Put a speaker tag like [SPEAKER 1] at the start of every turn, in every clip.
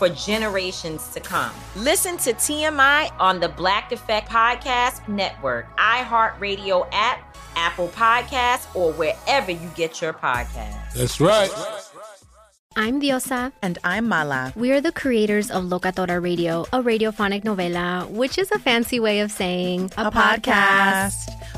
[SPEAKER 1] for generations to come. Listen to TMI on the Black Effect Podcast Network, iHeartRadio app, Apple Podcasts, or wherever you get your podcasts.
[SPEAKER 2] That's right.
[SPEAKER 3] I'm Diosa.
[SPEAKER 4] And I'm Mala.
[SPEAKER 3] We are the creators of Locatora Radio, a radiophonic novela, which is a fancy way of saying
[SPEAKER 4] a, a podcast. podcast.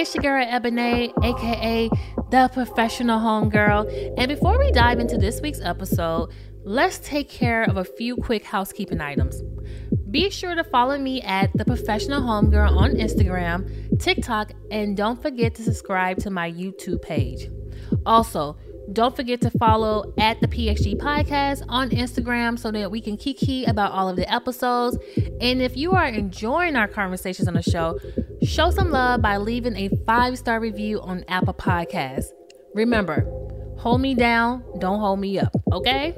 [SPEAKER 5] It's your girl Eboné, aka the professional homegirl. And before we dive into this week's episode, let's take care of a few quick housekeeping items. Be sure to follow me at the professional homegirl on Instagram, TikTok, and don't forget to subscribe to my YouTube page. Also, don't forget to follow at the PXG Podcast on Instagram so that we can kiki about all of the episodes. And if you are enjoying our conversations on the show, show some love by leaving a five star review on Apple Podcasts. Remember, hold me down, don't hold me up, okay?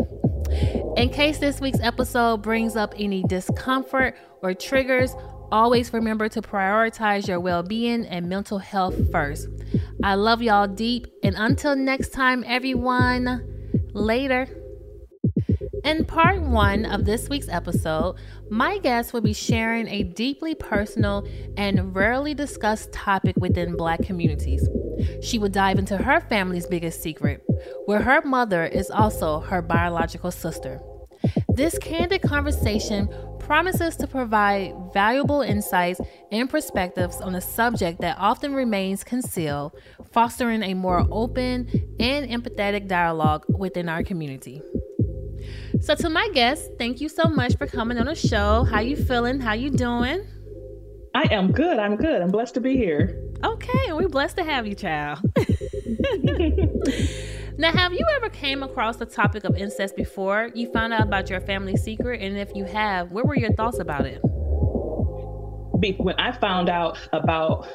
[SPEAKER 5] In case this week's episode brings up any discomfort or triggers, always remember to prioritize your well being and mental health first. I love y'all deep, and until next time, everyone, later. In part one of this week's episode, my guest will be sharing a deeply personal and rarely discussed topic within Black communities. She will dive into her family's biggest secret, where her mother is also her biological sister. This candid conversation promises to provide valuable insights and perspectives on a subject that often remains concealed, fostering a more open and empathetic dialogue within our community. So to my guests, thank you so much for coming on the show. How you feeling? How you doing?
[SPEAKER 6] I am good. I'm good. I'm blessed to be here.
[SPEAKER 5] Okay, and we're blessed to have you, child. Now, have you ever came across the topic of incest before you found out about your family secret? And if you have, what were your thoughts about it?
[SPEAKER 7] when I found out about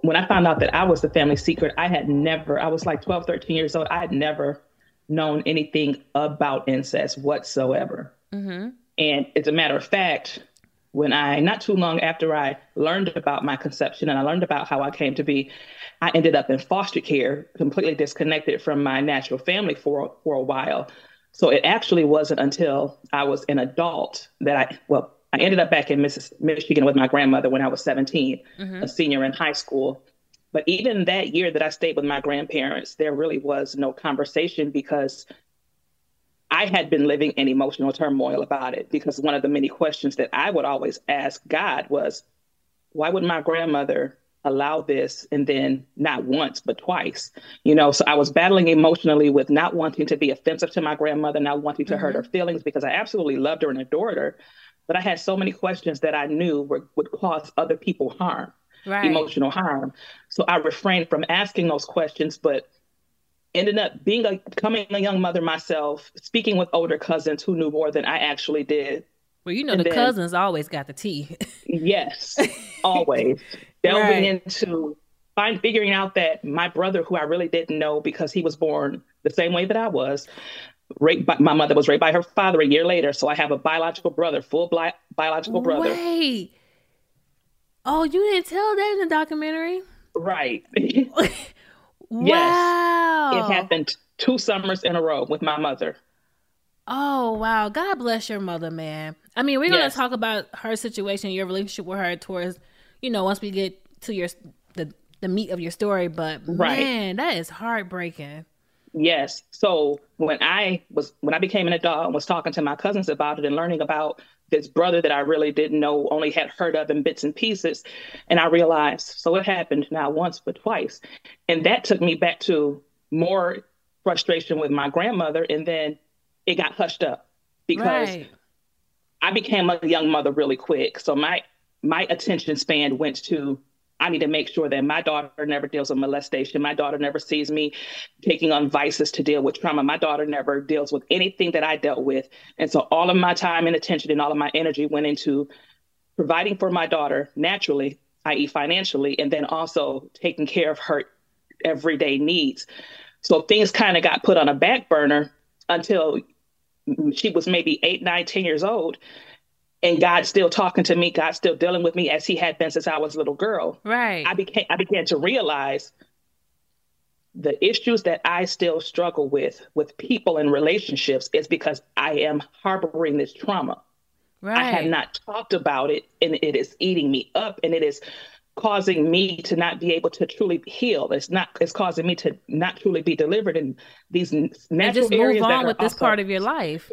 [SPEAKER 7] when I found out that I was the family secret, I had never, I was like 12, 13 years old. I had never known anything about incest whatsoever. Mm-hmm. And as a matter of fact, when I, not too long after I learned about my conception and I learned about how I came to be, I ended up in foster care, completely disconnected from my natural family for, for a while. So it actually wasn't until I was an adult that I, well, I ended up back in Michigan with my grandmother when I was 17, mm-hmm. a senior in high school. But even that year that I stayed with my grandparents, there really was no conversation because I had been living in emotional turmoil about it. Because one of the many questions that I would always ask God was, why would my grandmother allow this and then not once but twice you know so i was battling emotionally with not wanting to be offensive to my grandmother not wanting to mm-hmm. hurt her feelings because i absolutely loved her and adored her but I had so many questions that I knew were, would cause other people harm, right. emotional harm. So I refrained from asking those questions, but ended up being a becoming a young mother myself, speaking with older cousins who knew more than I actually did.
[SPEAKER 5] Well, you know, and the then, cousins always got the tea.
[SPEAKER 7] yes, always delving right. into find figuring out that my brother, who I really didn't know because he was born the same way that I was, raped by, my mother was raped by her father a year later. So I have a biological brother, full bi- biological brother.
[SPEAKER 5] Wait. Oh, you didn't tell that in the documentary?
[SPEAKER 7] Right.
[SPEAKER 5] wow.
[SPEAKER 7] Yes. It happened two summers in a row with my mother.
[SPEAKER 5] Oh, wow. God bless your mother, man. I mean, we're going to yes. talk about her situation, your relationship with her towards, you know, once we get to your the the meat of your story, but right. man, that is heartbreaking.
[SPEAKER 7] Yes. So when I was when I became an adult and was talking to my cousins about it and learning about this brother that I really didn't know, only had heard of in bits and pieces, and I realized so it happened not once but twice, and that took me back to more frustration with my grandmother, and then it got hushed up because right. I became a young mother really quick. So my my attention span went to I need to make sure that my daughter never deals with molestation. My daughter never sees me taking on vices to deal with trauma. My daughter never deals with anything that I dealt with. And so all of my time and attention and all of my energy went into providing for my daughter naturally, i.e., financially, and then also taking care of her everyday needs. So things kind of got put on a back burner until she was maybe eight, nine, ten years old and God still talking to me, God still dealing with me as He had been since I was a little girl.
[SPEAKER 5] Right.
[SPEAKER 7] I became I began to realize the issues that I still struggle with with people and relationships is because I am harboring this trauma. Right. I have not talked about it and it is eating me up and it is causing me to not be able to truly heal. It's not it's causing me to not truly be delivered in these natural and
[SPEAKER 5] just
[SPEAKER 7] move
[SPEAKER 5] on with this part of your life.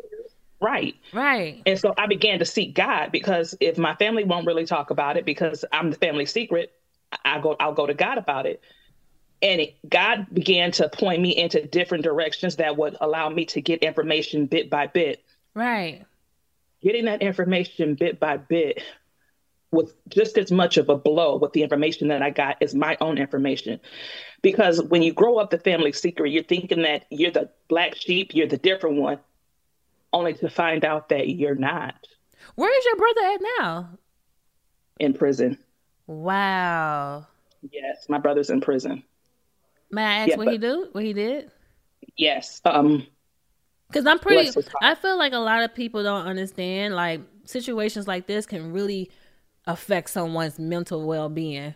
[SPEAKER 7] Right.
[SPEAKER 5] Right.
[SPEAKER 7] And so I began to seek God because if my family won't really talk about it because I'm the family secret, I go I'll go to God about it. And it, God began to point me into different directions that would allow me to get information bit by bit.
[SPEAKER 5] Right.
[SPEAKER 7] Getting that information bit by bit was just as much of a blow with the information that I got as my own information. Because when you grow up the family secret, you're thinking that you're the black sheep, you're the different one only to find out that you're not.
[SPEAKER 5] Where is your brother at now?
[SPEAKER 7] In prison.
[SPEAKER 5] Wow.
[SPEAKER 7] Yes, my brother's in prison.
[SPEAKER 5] May I ask yeah, what but, he do? What he did?
[SPEAKER 7] Yes. Um
[SPEAKER 5] because I'm pretty I feel like a lot of people don't understand like situations like this can really affect someone's mental well-being.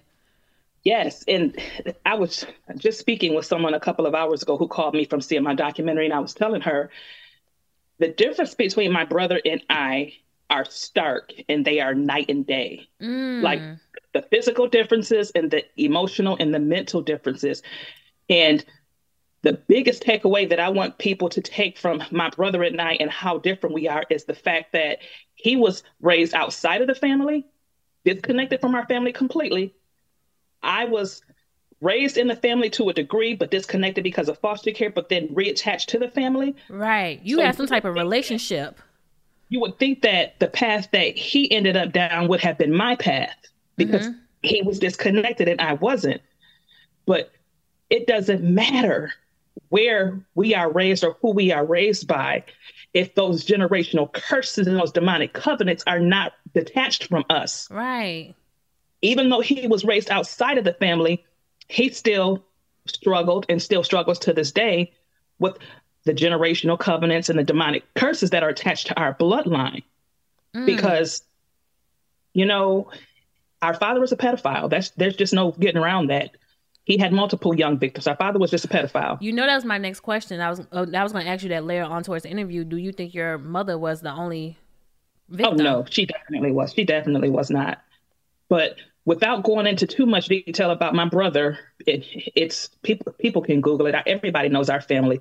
[SPEAKER 7] Yes, and I was just speaking with someone a couple of hours ago who called me from seeing my documentary and I was telling her the difference between my brother and I are stark and they are night and day. Mm. Like the physical differences and the emotional and the mental differences. And the biggest takeaway that I want people to take from my brother and I and how different we are is the fact that he was raised outside of the family, disconnected from our family completely. I was raised in the family to a degree, but disconnected because of foster care, but then reattached to the family.
[SPEAKER 5] Right. You so have some type of relationship.
[SPEAKER 7] You would think that the path that he ended up down would have been my path because mm-hmm. he was disconnected and I wasn't. But it doesn't matter where we are raised or who we are raised by if those generational curses and those demonic covenants are not detached from us.
[SPEAKER 5] Right.
[SPEAKER 7] even though he was raised outside of the family, he still struggled and still struggles to this day with the generational covenants and the demonic curses that are attached to our bloodline. Mm. Because, you know, our father was a pedophile. That's there's just no getting around that. He had multiple young victims. Our father was just a pedophile.
[SPEAKER 5] You know, that was my next question. I was uh, I was going to ask you that later on towards the interview. Do you think your mother was the only victim?
[SPEAKER 7] Oh no, she definitely was. She definitely was not. But without going into too much detail about my brother, it, it's people people can Google it. Everybody knows our family.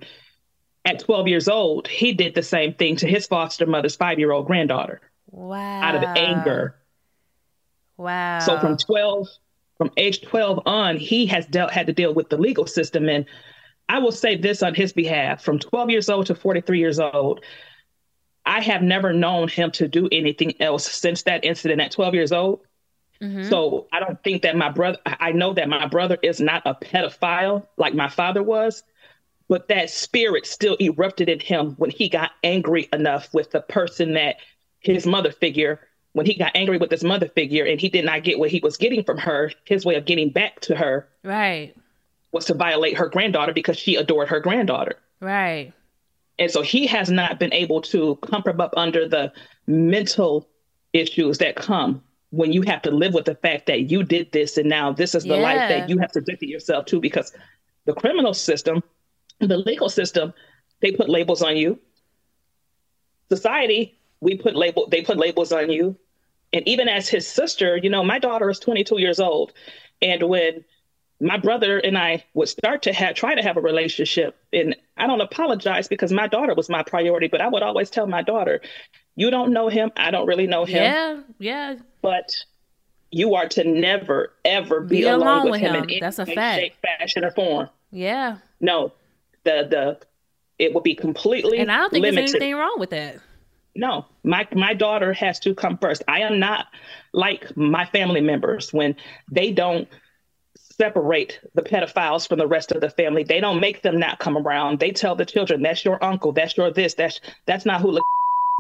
[SPEAKER 7] At 12 years old, he did the same thing to his foster mother's five year old granddaughter.
[SPEAKER 5] Wow!
[SPEAKER 7] Out of anger.
[SPEAKER 5] Wow!
[SPEAKER 7] So from 12, from age 12 on, he has dealt had to deal with the legal system, and I will say this on his behalf: from 12 years old to 43 years old, I have never known him to do anything else since that incident at 12 years old Mm-hmm. So I don't think that my brother, I know that my brother is not a pedophile like my father was, but that spirit still erupted in him when he got angry enough with the person that his mother figure, when he got angry with his mother figure and he did not get what he was getting from her, his way of getting back to her.
[SPEAKER 5] Right.
[SPEAKER 7] Was to violate her granddaughter because she adored her granddaughter.
[SPEAKER 5] Right.
[SPEAKER 7] And so he has not been able to comfort up under the mental issues that come when you have to live with the fact that you did this and now this is the yeah. life that you have subjected yourself to because the criminal system, the legal system, they put labels on you. Society, we put label they put labels on you. And even as his sister, you know, my daughter is 22 years old. And when my brother and I would start to have try to have a relationship, and I don't apologize because my daughter was my priority, but I would always tell my daughter, you don't know him. I don't really know him.
[SPEAKER 5] Yeah, yeah.
[SPEAKER 7] But you are to never, ever be, be alone, alone, with, with him, him, in
[SPEAKER 5] That's
[SPEAKER 7] any
[SPEAKER 5] a fact.
[SPEAKER 7] shape, fashion, or form.
[SPEAKER 5] Yeah.
[SPEAKER 7] No, the the it will be completely.
[SPEAKER 5] And I don't think
[SPEAKER 7] limited.
[SPEAKER 5] there's anything wrong with that.
[SPEAKER 7] No, my my daughter has to come first. I am not like my family members when they don't separate the pedophiles from the rest of the family. They don't make them not come around. They tell the children, "That's your uncle. That's your this. That's that's not who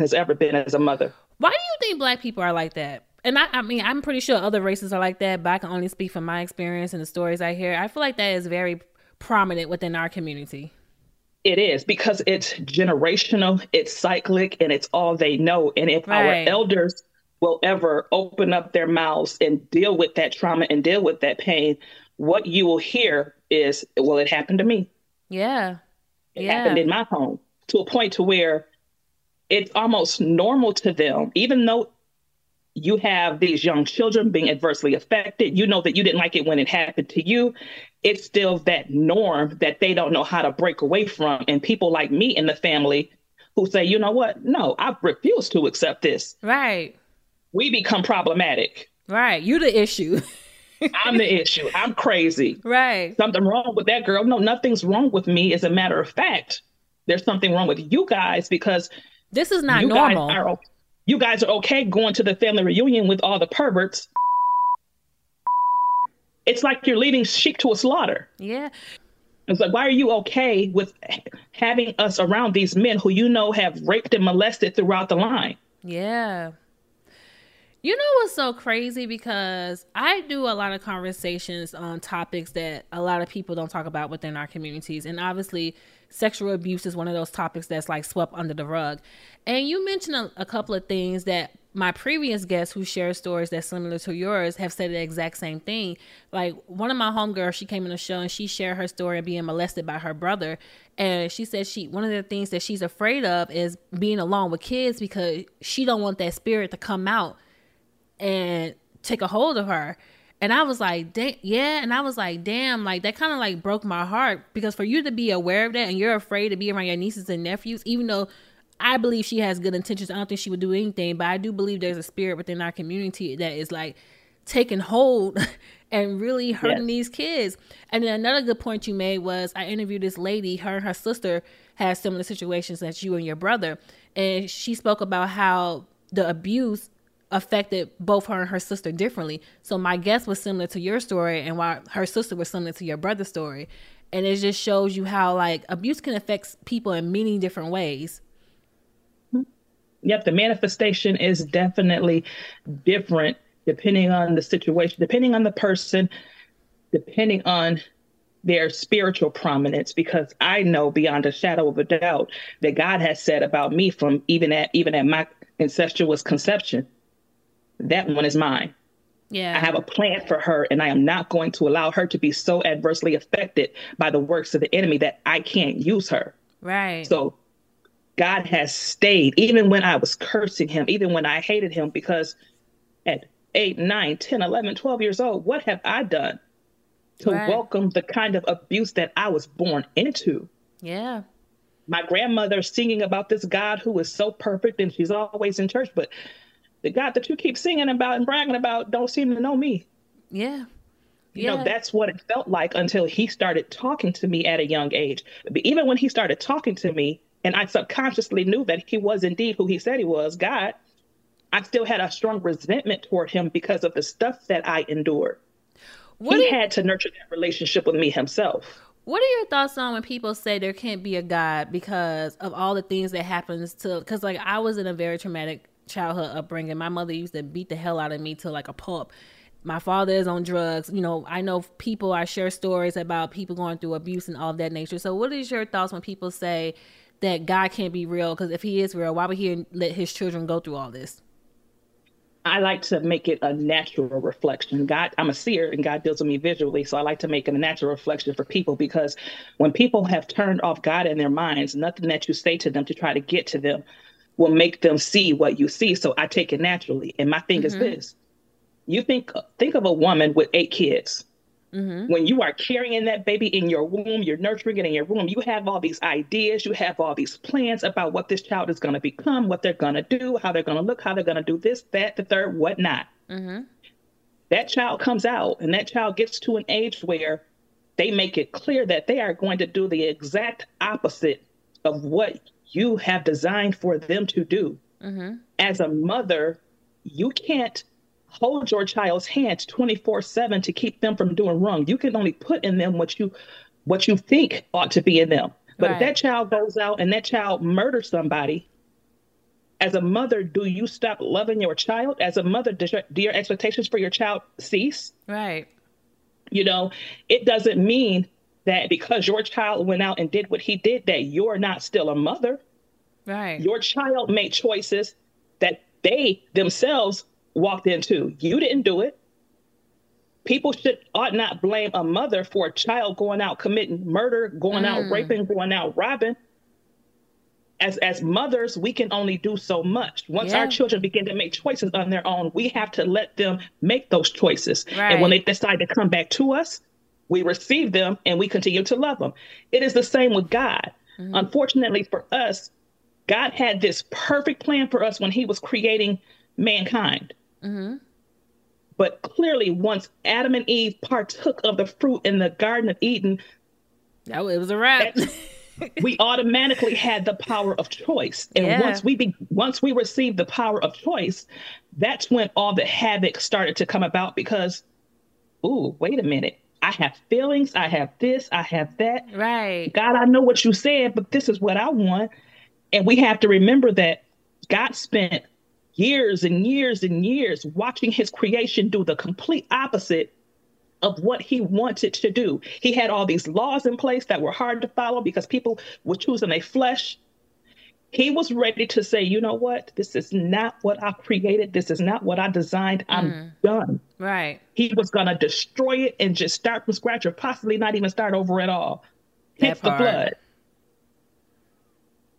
[SPEAKER 7] has ever been as a mother.
[SPEAKER 5] Why do you think black people are like that? And I, I mean, I'm pretty sure other races are like that, but I can only speak from my experience and the stories I hear. I feel like that is very prominent within our community.
[SPEAKER 7] It is because it's generational, it's cyclic, and it's all they know. And if right. our elders will ever open up their mouths and deal with that trauma and deal with that pain, what you will hear is, well, it happened to me.
[SPEAKER 5] Yeah.
[SPEAKER 7] It
[SPEAKER 5] yeah.
[SPEAKER 7] happened in my home to a point to where it's almost normal to them, even though you have these young children being adversely affected. You know that you didn't like it when it happened to you. It's still that norm that they don't know how to break away from. And people like me in the family who say, you know what? No, I refuse to accept this.
[SPEAKER 5] Right.
[SPEAKER 7] We become problematic.
[SPEAKER 5] Right. You the issue.
[SPEAKER 7] I'm the issue. I'm crazy.
[SPEAKER 5] Right.
[SPEAKER 7] Something wrong with that girl. No, nothing's wrong with me. As a matter of fact, there's something wrong with you guys because
[SPEAKER 5] this is not you normal.
[SPEAKER 7] Guys are, you guys are okay going to the family reunion with all the perverts. It's like you're leading sheep to a slaughter.
[SPEAKER 5] Yeah.
[SPEAKER 7] It's like, why are you okay with having us around these men who you know have raped and molested throughout the line?
[SPEAKER 5] Yeah. You know what's so crazy? Because I do a lot of conversations on topics that a lot of people don't talk about within our communities. And obviously, sexual abuse is one of those topics that's like swept under the rug. And you mentioned a, a couple of things that my previous guests who share stories that's similar to yours have said the exact same thing. Like one of my homegirls, she came in the show and she shared her story of being molested by her brother. And she said she one of the things that she's afraid of is being alone with kids because she don't want that spirit to come out and take a hold of her. And I was like, yeah. And I was like, damn, like that kind of like broke my heart because for you to be aware of that and you're afraid to be around your nieces and nephews, even though I believe she has good intentions, I don't think she would do anything, but I do believe there's a spirit within our community that is like taking hold and really hurting yes. these kids. And then another good point you made was I interviewed this lady, her and her sister had similar situations as you and your brother. And she spoke about how the abuse affected both her and her sister differently. So my guess was similar to your story, and why her sister was similar to your brother's story. And it just shows you how like abuse can affect people in many different ways.
[SPEAKER 7] Yep, the manifestation is definitely different depending on the situation, depending on the person, depending on their spiritual prominence because I know beyond a shadow of a doubt that God has said about me from even at even at my incestuous conception, that one is mine.
[SPEAKER 5] Yeah.
[SPEAKER 7] I have a plan for her, and I am not going to allow her to be so adversely affected by the works of the enemy that I can't use her.
[SPEAKER 5] Right.
[SPEAKER 7] So God has stayed, even when I was cursing him, even when I hated him, because at 8, 9, 10, 11, 12 years old, what have I done to
[SPEAKER 5] Right.
[SPEAKER 7] welcome the kind of abuse that I was born into?
[SPEAKER 5] Yeah.
[SPEAKER 7] My grandmother singing about this God who is so perfect and she's always in church, but the God that you keep singing about and bragging about don't seem to know me.
[SPEAKER 5] Yeah.
[SPEAKER 7] You know, that's what it felt like until he started talking to me at a young age. But even when he started talking to me, and I subconsciously knew that he was indeed who he said he was, God, I still had a strong resentment toward him because of the stuff that I endured.
[SPEAKER 5] What
[SPEAKER 7] he
[SPEAKER 5] you-
[SPEAKER 7] had to nurture that relationship with me himself.
[SPEAKER 5] What are your thoughts on when people say there can't be a God because of all the things that happens to? Because like I was in a very traumatic childhood upbringing. My mother used to beat the hell out of me to like a pulp. My father is on drugs. You know, I know people. I share stories about people going through abuse and all of that nature. So, what is your thoughts when people say that God can't be real? Because if He is real, why would He let His children go through all this?
[SPEAKER 7] I like to make it a natural reflection. God, I'm a seer and God deals with me visually. So I like to make it a natural reflection for people because when people have turned off God in their minds, nothing that you say to them to try to get to them will make them see what you see. So I take it naturally. And my thing is
[SPEAKER 5] Mhm.
[SPEAKER 7] this you think think of a woman with eight kids.
[SPEAKER 5] Mm-hmm.
[SPEAKER 7] When you are carrying that baby in your womb, you're nurturing it in your womb, you have all these ideas, you have all these plans about what this child is going to become, what they're going to do, how they're going to look, how they're going to do this, that, the third, whatnot.
[SPEAKER 5] Mm-hmm.
[SPEAKER 7] That child comes out and that child gets to an age where they make it clear that they are going to do the exact opposite of what you have designed for them to do.
[SPEAKER 5] Mm-hmm.
[SPEAKER 7] As a mother, you can't hold your child's hand 24/7 to keep them from doing wrong. You can only put in them what you what you think ought to be in them. But if that child goes out and that child murders somebody, as a mother, do you stop loving your child? As a mother, your, do your expectations for your child cease?
[SPEAKER 5] Right.
[SPEAKER 7] You know, it doesn't mean that because your child went out and did what he did, that you're not still a mother.
[SPEAKER 5] Right.
[SPEAKER 7] Your child made choices that they themselves walked into. You didn't do it. People should ought not blame a mother for a child going out committing murder, going out
[SPEAKER 5] Mm.
[SPEAKER 7] raping, going out robbing. As as mothers, we can only do so much. Once our children begin to make choices on their own, we have to let them make those choices. And when they decide to come back to us, we receive them and we continue to love them. It is the same with God. Unfortunately for us, God had this perfect plan for us when he was creating mankind.
[SPEAKER 5] Mm-hmm.
[SPEAKER 7] But clearly, once Adam and Eve partook of the fruit in the Garden of Eden,
[SPEAKER 5] that it was a wrap.
[SPEAKER 7] we automatically had the power of choice. And
[SPEAKER 5] Yeah.
[SPEAKER 7] once we be, once we received the power of choice, that's when all the havoc started to come about. Because, ooh, wait a minute, I have feelings, I have this, I have that.
[SPEAKER 5] Right.
[SPEAKER 7] God, I know what you said, but this is what I want. And we have to remember that God spent years and years and years watching his creation do the complete opposite of what he wanted to do. He had all these laws in place that were hard to follow because people were choosing their flesh. He was ready to say, you know what? This is not what I created. This is not what I designed. I'm mm. done.
[SPEAKER 5] Right.
[SPEAKER 7] He was going to destroy it and just start from scratch or possibly not even start over at all.
[SPEAKER 5] That
[SPEAKER 7] the blood.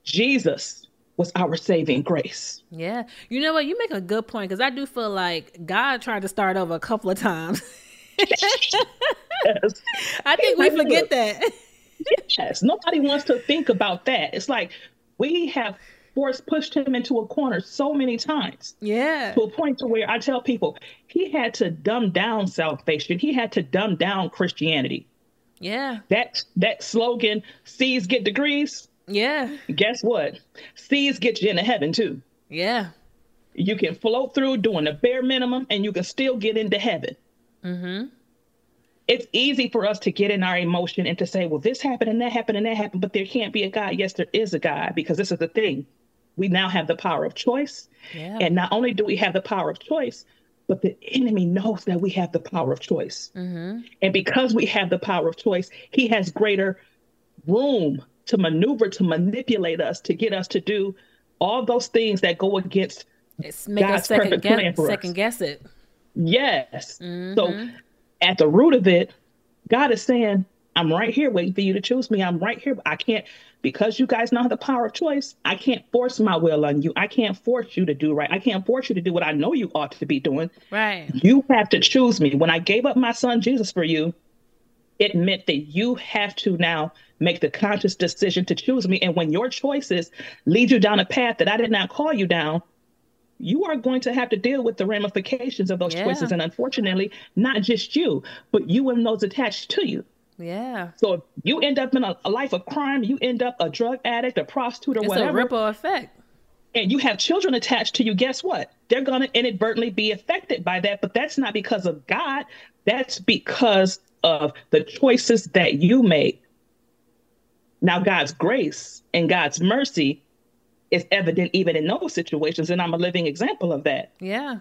[SPEAKER 7] Jesus was our saving grace.
[SPEAKER 5] Yeah. You know what? You make a good point because I do feel like God tried to start over a couple of times. I think we forget that.
[SPEAKER 7] Yes, nobody wants to think about that. It's like we have forced pushed him into a corner so many times.
[SPEAKER 5] Yeah.
[SPEAKER 7] To a point to where I tell people he had to dumb down salvation. He had to dumb down Christianity.
[SPEAKER 5] Yeah.
[SPEAKER 7] That that slogan, C's get degrees.
[SPEAKER 5] Yeah.
[SPEAKER 7] Guess what? C's get you into heaven too.
[SPEAKER 5] Yeah.
[SPEAKER 7] You can float through doing the bare minimum and you can still get into heaven.
[SPEAKER 5] Mm-hmm.
[SPEAKER 7] It's easy for us to get in our emotion and to say, well, this happened and that happened and that happened, but there can't be a God. Yes, there is a God because this is the thing. We now have the power of choice.
[SPEAKER 5] Yeah.
[SPEAKER 7] And not only do we have the power of choice, But the enemy knows that we have the power of choice.
[SPEAKER 5] Mm-hmm.
[SPEAKER 7] And because we have the power of choice, he has greater room to maneuver, to manipulate us, to get us to do all those things that go against
[SPEAKER 5] it's make
[SPEAKER 7] God's
[SPEAKER 5] us second,
[SPEAKER 7] perfect
[SPEAKER 5] guess,
[SPEAKER 7] plan for
[SPEAKER 5] second
[SPEAKER 7] us.
[SPEAKER 5] guess it.
[SPEAKER 7] Yes.
[SPEAKER 5] Mhm.
[SPEAKER 7] So at the root of it, God is saying, I'm right here waiting for you to choose me. I'm right here. But I can't, because you guys know the power of choice, I can't force my will on you. I can't force you to do right. I can't force you to do what I know you ought to be doing.
[SPEAKER 5] Right.
[SPEAKER 7] You have to choose me. When I gave up my son Jesus for you, it meant that you have to now make the conscious decision to choose me. And when your choices lead you down a path that I did not call you down, you are going to have to deal with the ramifications of those
[SPEAKER 5] Yeah.
[SPEAKER 7] choices. And unfortunately, not just you, but you and those attached to you.
[SPEAKER 5] Yeah.
[SPEAKER 7] So if you end up in a, a life of crime, you end up a drug addict, a prostitute, or
[SPEAKER 5] It's
[SPEAKER 7] whatever
[SPEAKER 5] a ripple effect.
[SPEAKER 7] and you have children attached to you, guess what? They're going to inadvertently be affected by that. But that's not because of God. That's because of the choices that you make. Now, God's grace and God's mercy is evident even in those situations. And I'm a living example of that.
[SPEAKER 5] Yeah.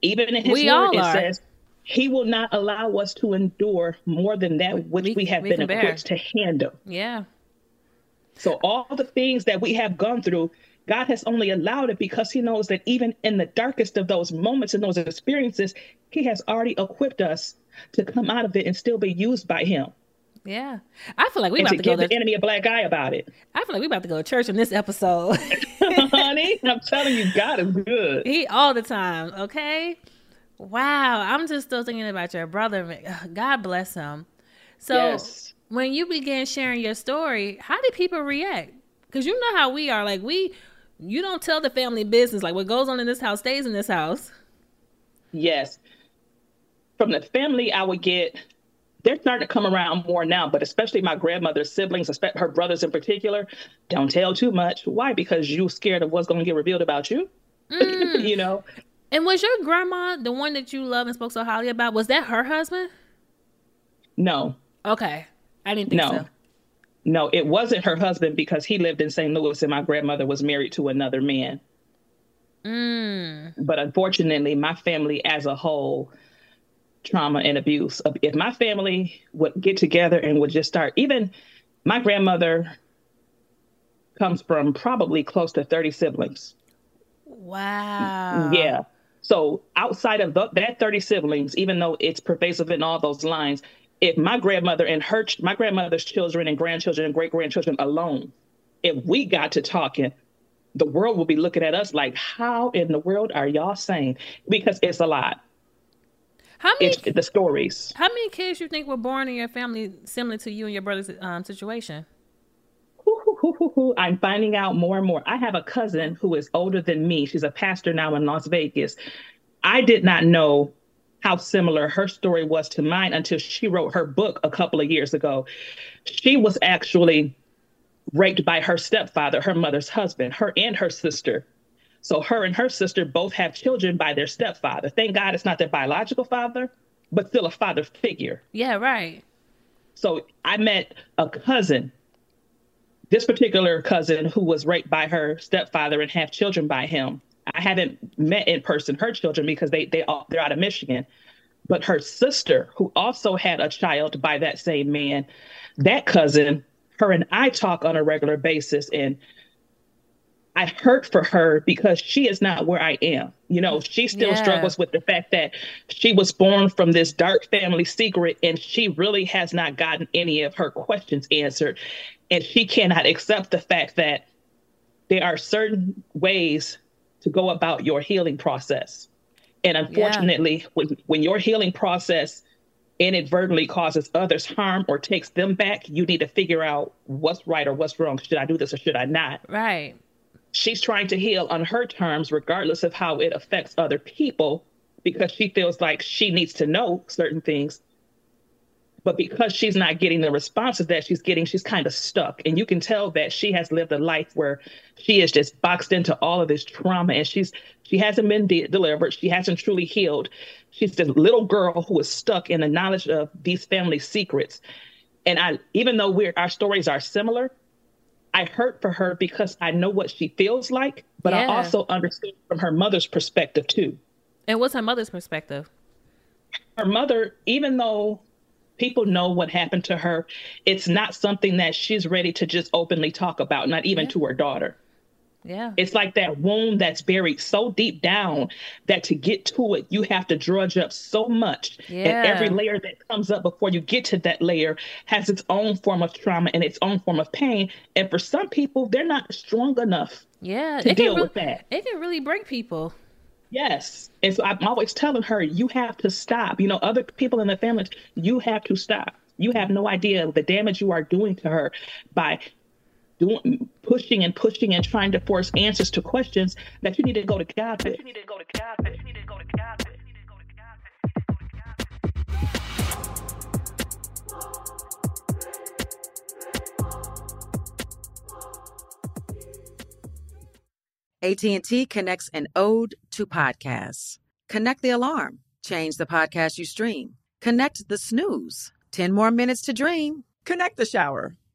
[SPEAKER 7] Even in his
[SPEAKER 5] We
[SPEAKER 7] word, it
[SPEAKER 5] are.
[SPEAKER 7] says, he will not allow us to endure more than that which we, have
[SPEAKER 5] we
[SPEAKER 7] been equipped to handle.
[SPEAKER 5] Yeah.
[SPEAKER 7] So all the things that we have gone through, God has only allowed it because he knows that even in the darkest of those moments and those experiences, he has already equipped us to come out of it and still be used by him.
[SPEAKER 5] Yeah. I feel like we
[SPEAKER 7] and
[SPEAKER 5] about
[SPEAKER 7] to
[SPEAKER 5] to go
[SPEAKER 7] give the enemy a black eye about it.
[SPEAKER 5] I feel like we about to go to church in this episode.
[SPEAKER 7] Honey, I'm telling you, God is good.
[SPEAKER 5] he all the time, okay? Wow, I'm just still thinking about your brother. God bless him. So
[SPEAKER 7] Yes.
[SPEAKER 5] when you began sharing your story, how did people react? Because you know how we are. Like we, you don't tell the family business. Like what goes on in this house stays in this house.
[SPEAKER 7] Yes. From the family, I would get, they're starting to come around more now, but especially my grandmother's siblings, her brothers in particular, don't tell too much. Why? Because you're scared of what's going to get revealed about you. you know?
[SPEAKER 5] And was your grandma the one that you love and spoke so highly about? Was that her husband?
[SPEAKER 7] No.
[SPEAKER 5] Okay, I didn't think
[SPEAKER 7] No.
[SPEAKER 5] so.
[SPEAKER 7] No, it wasn't her husband because he lived in St. Louis and my grandmother was married to another man.
[SPEAKER 5] Mm.
[SPEAKER 7] But unfortunately, my family as a whole, trauma and abuse. If my family would get together and would just start, even my grandmother comes from probably close to 30 siblings.
[SPEAKER 5] Wow.
[SPEAKER 7] Yeah. So outside of th- that 30 siblings, even though it's pervasive in all those lines, if my grandmother and her, my grandmother's children and grandchildren and great grandchildren alone, if we got to talking, the world will be looking at us like, how in the world are y'all saying? Because it's a lot.
[SPEAKER 5] How many?
[SPEAKER 7] The stories.
[SPEAKER 5] How many kids you think were born in your family similar to you and your brother's um, situation?
[SPEAKER 7] I'm finding out more and more. I have a cousin who is older than me. She's a pastor now in Las Vegas. I did not know how similar her story was to mine until she wrote her book a couple of years ago. She was actually raped by her stepfather, her mother's husband, her and her sister. So her and her sister both have children by their stepfather. Thank God it's not their biological father, but still a father figure.
[SPEAKER 5] Yeah, right.
[SPEAKER 7] So I met a cousin, this particular cousin who was raped by her stepfather and have children by him. I haven't met in person her children because they they all they're out of Michigan. But her sister, who also had a child by that same man, that cousin, her and I talk on a regular basis and I hurt for her because she is not where I am. You know, she still
[SPEAKER 5] Yeah.
[SPEAKER 7] struggles with the fact that she was born from this dark family secret and she really has not gotten any of her questions answered. And she cannot accept the fact that there are certain ways to go about your healing process. And unfortunately, when, when your healing process inadvertently causes others harm or takes them back, you need to figure out what's right or what's wrong. Should I do this or should I not?
[SPEAKER 5] Right.
[SPEAKER 7] She's trying to heal on her terms, regardless of how it affects other people, because she feels like she needs to know certain things. But because she's not getting the responses that she's getting, she's kind of stuck. And you can tell that she has lived a life where she is just boxed into all of this trauma and she's she hasn't been de- delivered. She hasn't truly healed. She's this little girl who is stuck in the knowledge of these family secrets. And I even though we're our stories are similar, I hurt for her because I know what she feels like, but I also understand from her mother's perspective too.
[SPEAKER 5] And what's her mother's perspective?
[SPEAKER 7] Her mother, even though people know what happened to her, it's not something that she's ready to just openly talk about, not even yeah. to her daughter.
[SPEAKER 5] Yeah.
[SPEAKER 7] It's like that wound that's buried so deep down that to get to it, you have to drudge up so much. Yeah. And every layer that comes up before you get to that layer has its own form of trauma and its own form of pain. And for some people, they're not strong enough
[SPEAKER 5] yeah,
[SPEAKER 7] to deal with that.
[SPEAKER 5] It can really break people.
[SPEAKER 7] Yes. And so I'm always telling her, you have to stop. You know, other people in the family, you have to stop. You have no idea the damage you are doing to her by doing pushing and pushing and trying to force answers to questions that you need to go to God God with. You need to go to God.
[SPEAKER 4] AT&T connects an ode to podcasts. Connect the alarm. Change the podcast you stream. Connect the snooze. 10 more minutes to dream.
[SPEAKER 8] Connect the shower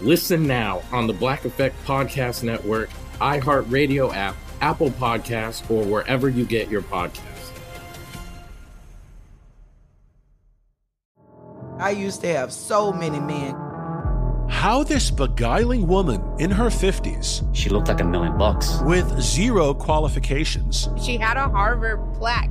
[SPEAKER 9] Listen now on the Black Effect Podcast Network, iHeartRadio app, Apple Podcasts, or wherever you get your podcasts.
[SPEAKER 10] I used to have so many men.
[SPEAKER 11] How this beguiling woman in her 50s.
[SPEAKER 12] She looked like a million bucks.
[SPEAKER 11] With zero qualifications.
[SPEAKER 13] She had a Harvard plaque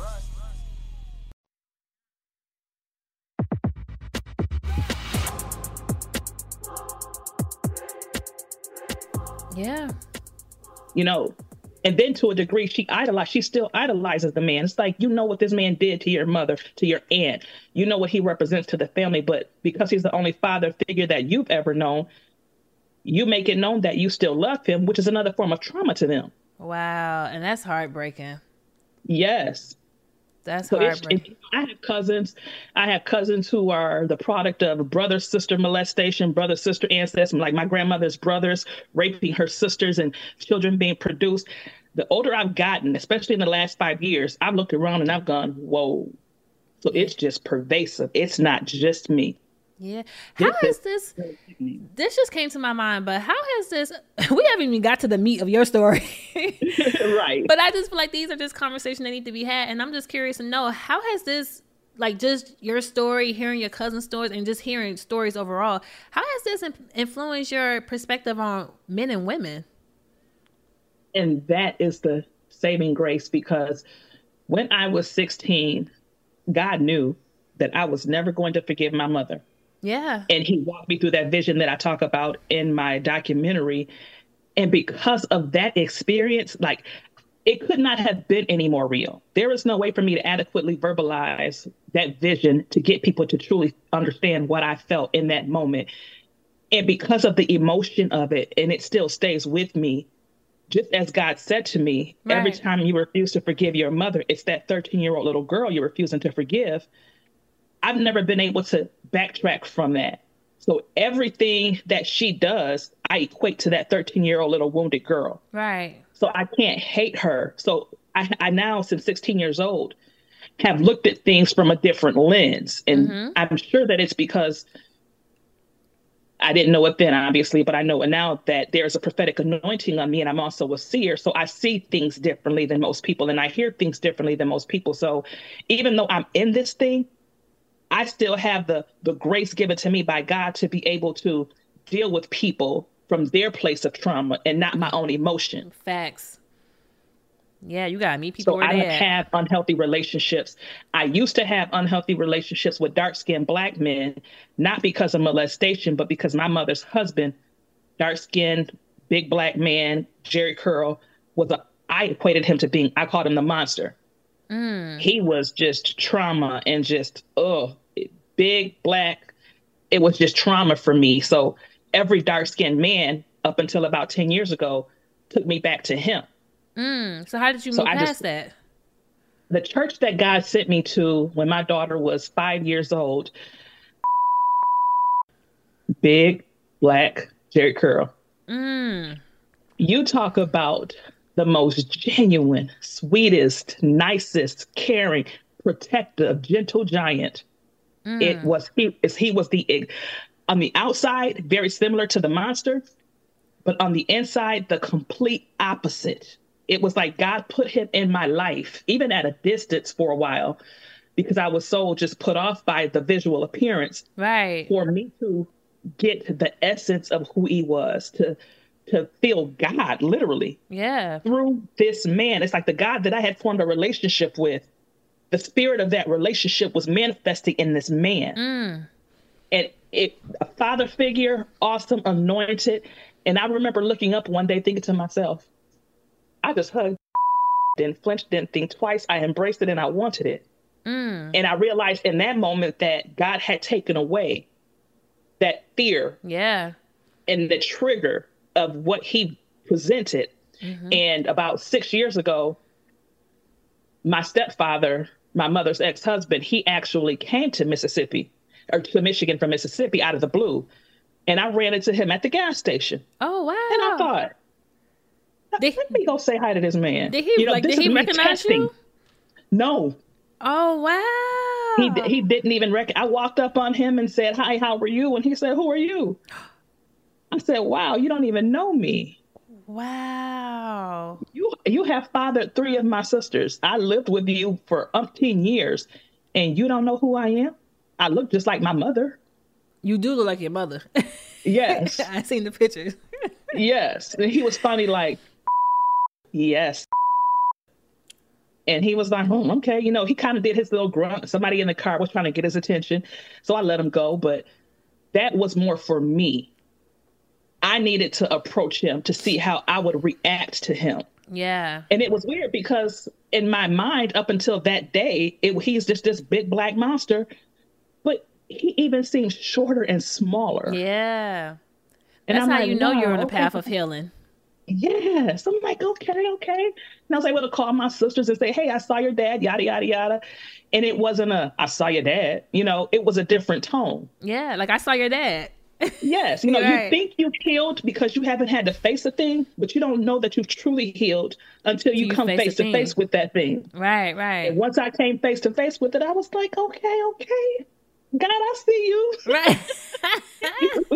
[SPEAKER 5] Yeah.
[SPEAKER 7] You know, and then to a degree, she idolizes, she still idolizes the man. It's like, you know what this man did to your mother, to your aunt. You know what he represents to the family. But because he's the only father figure that you've ever known, you make it known that you still love him, which is another form of trauma to them.
[SPEAKER 5] Wow. And that's heartbreaking.
[SPEAKER 7] Yes.
[SPEAKER 5] That's
[SPEAKER 7] So
[SPEAKER 5] heartbreaking.
[SPEAKER 7] I have cousins. I have cousins who are the product of brother sister molestation, brother sister ancestry, like my grandmother's brothers raping her sisters and children being produced. The older I've gotten, especially in the last five years, I've looked around and I've gone, whoa. So it's just pervasive. It's not just me.
[SPEAKER 5] Yeah. How has this this just came to my mind, but how has this we haven't even got to the meat of your story.
[SPEAKER 7] right.
[SPEAKER 5] But I just feel like these are just conversations that need to be had. And I'm just curious to know how has this like just your story, hearing your cousin's stories and just hearing stories overall, how has this influenced your perspective on men and women?
[SPEAKER 7] And that is the saving grace because when I was 16, God knew that I was never going to forgive my mother.
[SPEAKER 5] Yeah.
[SPEAKER 7] And he walked me through that vision that I talk about in my documentary. And because of that experience, like it could not have been any more real. There is no way for me to adequately verbalize that vision to get people to truly understand what I felt in that moment. And because of the emotion of it, and it still stays with me, just as God said to me, every time you refuse to forgive your mother, it's that 13 year old little girl you're refusing to forgive. I've never been able to backtrack from that. So everything that she does, I equate to that 13 year old little wounded girl.
[SPEAKER 5] Right.
[SPEAKER 7] So I can't hate her. So I, I now, since 16 years old, have looked at things from a different lens. And
[SPEAKER 5] Mhm.
[SPEAKER 7] I'm sure that it's because I didn't know it then, obviously, but I know it now that there's a prophetic anointing on me and I'm also a seer. So I see things differently than most people and I hear things differently than most people. So even though I'm in this thing, I still have the the grace given to me by God to be able to deal with people from their place of trauma and not my own emotion.
[SPEAKER 5] Facts. Yeah, you gotta meet people
[SPEAKER 7] So I don't have unhealthy relationships. I used to have unhealthy relationships with dark skinned black men, not because of molestation, but because my mother's husband, dark skinned, big black man, Jheri curl, was a I equated him to being I called him the monster.
[SPEAKER 5] Mm.
[SPEAKER 7] He was just trauma and just oh big black. It was just trauma for me. So every dark skinned man up until about 10 years ago took me back to him.
[SPEAKER 5] Mm. So how did you
[SPEAKER 7] So
[SPEAKER 5] move
[SPEAKER 7] I
[SPEAKER 5] past
[SPEAKER 7] just-
[SPEAKER 5] that?
[SPEAKER 7] the church that God sent me to when my daughter was five years old, big black Jheri curl.
[SPEAKER 5] Mm.
[SPEAKER 7] You talk about the most genuine, sweetest, nicest, caring, protective, gentle giant. It
[SPEAKER 5] Mm.
[SPEAKER 7] was he. is- He was the on the outside very similar to the monster, but on the inside the complete opposite. It was like God put him in my life, even at a distance for a while, because I was so just put off by the visual appearance.
[SPEAKER 5] Right.
[SPEAKER 7] For me to get the essence of who he was, to to feel God literally
[SPEAKER 5] Yeah.
[SPEAKER 7] through this man. It's like the God that I had formed a relationship with. The spirit of that relationship was manifesting in this man.
[SPEAKER 5] Mm.
[SPEAKER 7] And it a father figure, awesome, anointed. And I remember looking up one day thinking to myself, I just hugged, didn't flinch, didn't think twice. I embraced it and I wanted it.
[SPEAKER 5] Mm.
[SPEAKER 7] And I realized in that moment that God had taken away that fear
[SPEAKER 5] Yeah.
[SPEAKER 7] and the trigger of what he presented.
[SPEAKER 5] Mhm.
[SPEAKER 7] And about six years ago, my stepfather, my mother's ex husband, he actually came to Mississippi or to Michigan from Mississippi out of the blue. And I ran into him at the gas station.
[SPEAKER 5] Oh wow!
[SPEAKER 7] And I thought, did let me go say hi to this man.
[SPEAKER 5] Did he
[SPEAKER 7] You know,
[SPEAKER 5] like? Did he
[SPEAKER 7] me
[SPEAKER 5] recognize
[SPEAKER 7] testing.
[SPEAKER 5] you?
[SPEAKER 7] No,
[SPEAKER 5] Oh wow!
[SPEAKER 7] He, he didn't even reckon. I walked up on him and said, "Hi, how are you?" And he said, "Who are you?" I said, "Wow, you don't even know me.
[SPEAKER 5] Wow.
[SPEAKER 7] You you have fathered three of my sisters. I lived with you for umpteen years, and you don't know who I am. I look just like my mother.
[SPEAKER 5] You do look like your mother.
[SPEAKER 7] Yes,
[SPEAKER 5] I seen the pictures.
[SPEAKER 7] yes." And he was funny, like, "Yes." And he was like, oh, okay. You know, he kind of did his little grunt. Somebody in the car was trying to get his attention. So I let him go. But that was more for me. I needed to approach him to see how I would react to him.
[SPEAKER 5] Yeah.
[SPEAKER 7] And it was weird because in my mind, up until that day, it, he's just this big black monster. But he even seems shorter and smaller.
[SPEAKER 5] Yeah.
[SPEAKER 7] And
[SPEAKER 5] That's
[SPEAKER 7] I'm
[SPEAKER 5] how
[SPEAKER 7] like,
[SPEAKER 5] you know you're on a path
[SPEAKER 7] okay.
[SPEAKER 5] of healing.
[SPEAKER 7] Yes. I'm like, okay, okay. And I was able to call my sisters and say, hey, I saw your dad, yada, yada, yada. And it wasn't a, I saw your dad. You know, it was a different tone.
[SPEAKER 5] Yeah, like I saw your dad.
[SPEAKER 7] Yes. You know,
[SPEAKER 5] Right.
[SPEAKER 7] you think you've healed because you haven't had to face a thing, but you don't know that you've truly healed until you,
[SPEAKER 5] You
[SPEAKER 7] come
[SPEAKER 5] face
[SPEAKER 7] face to face with that thing.
[SPEAKER 5] Right, right.
[SPEAKER 7] And once I came face to face with it, I was like, okay, okay. God, I see you.
[SPEAKER 5] Right.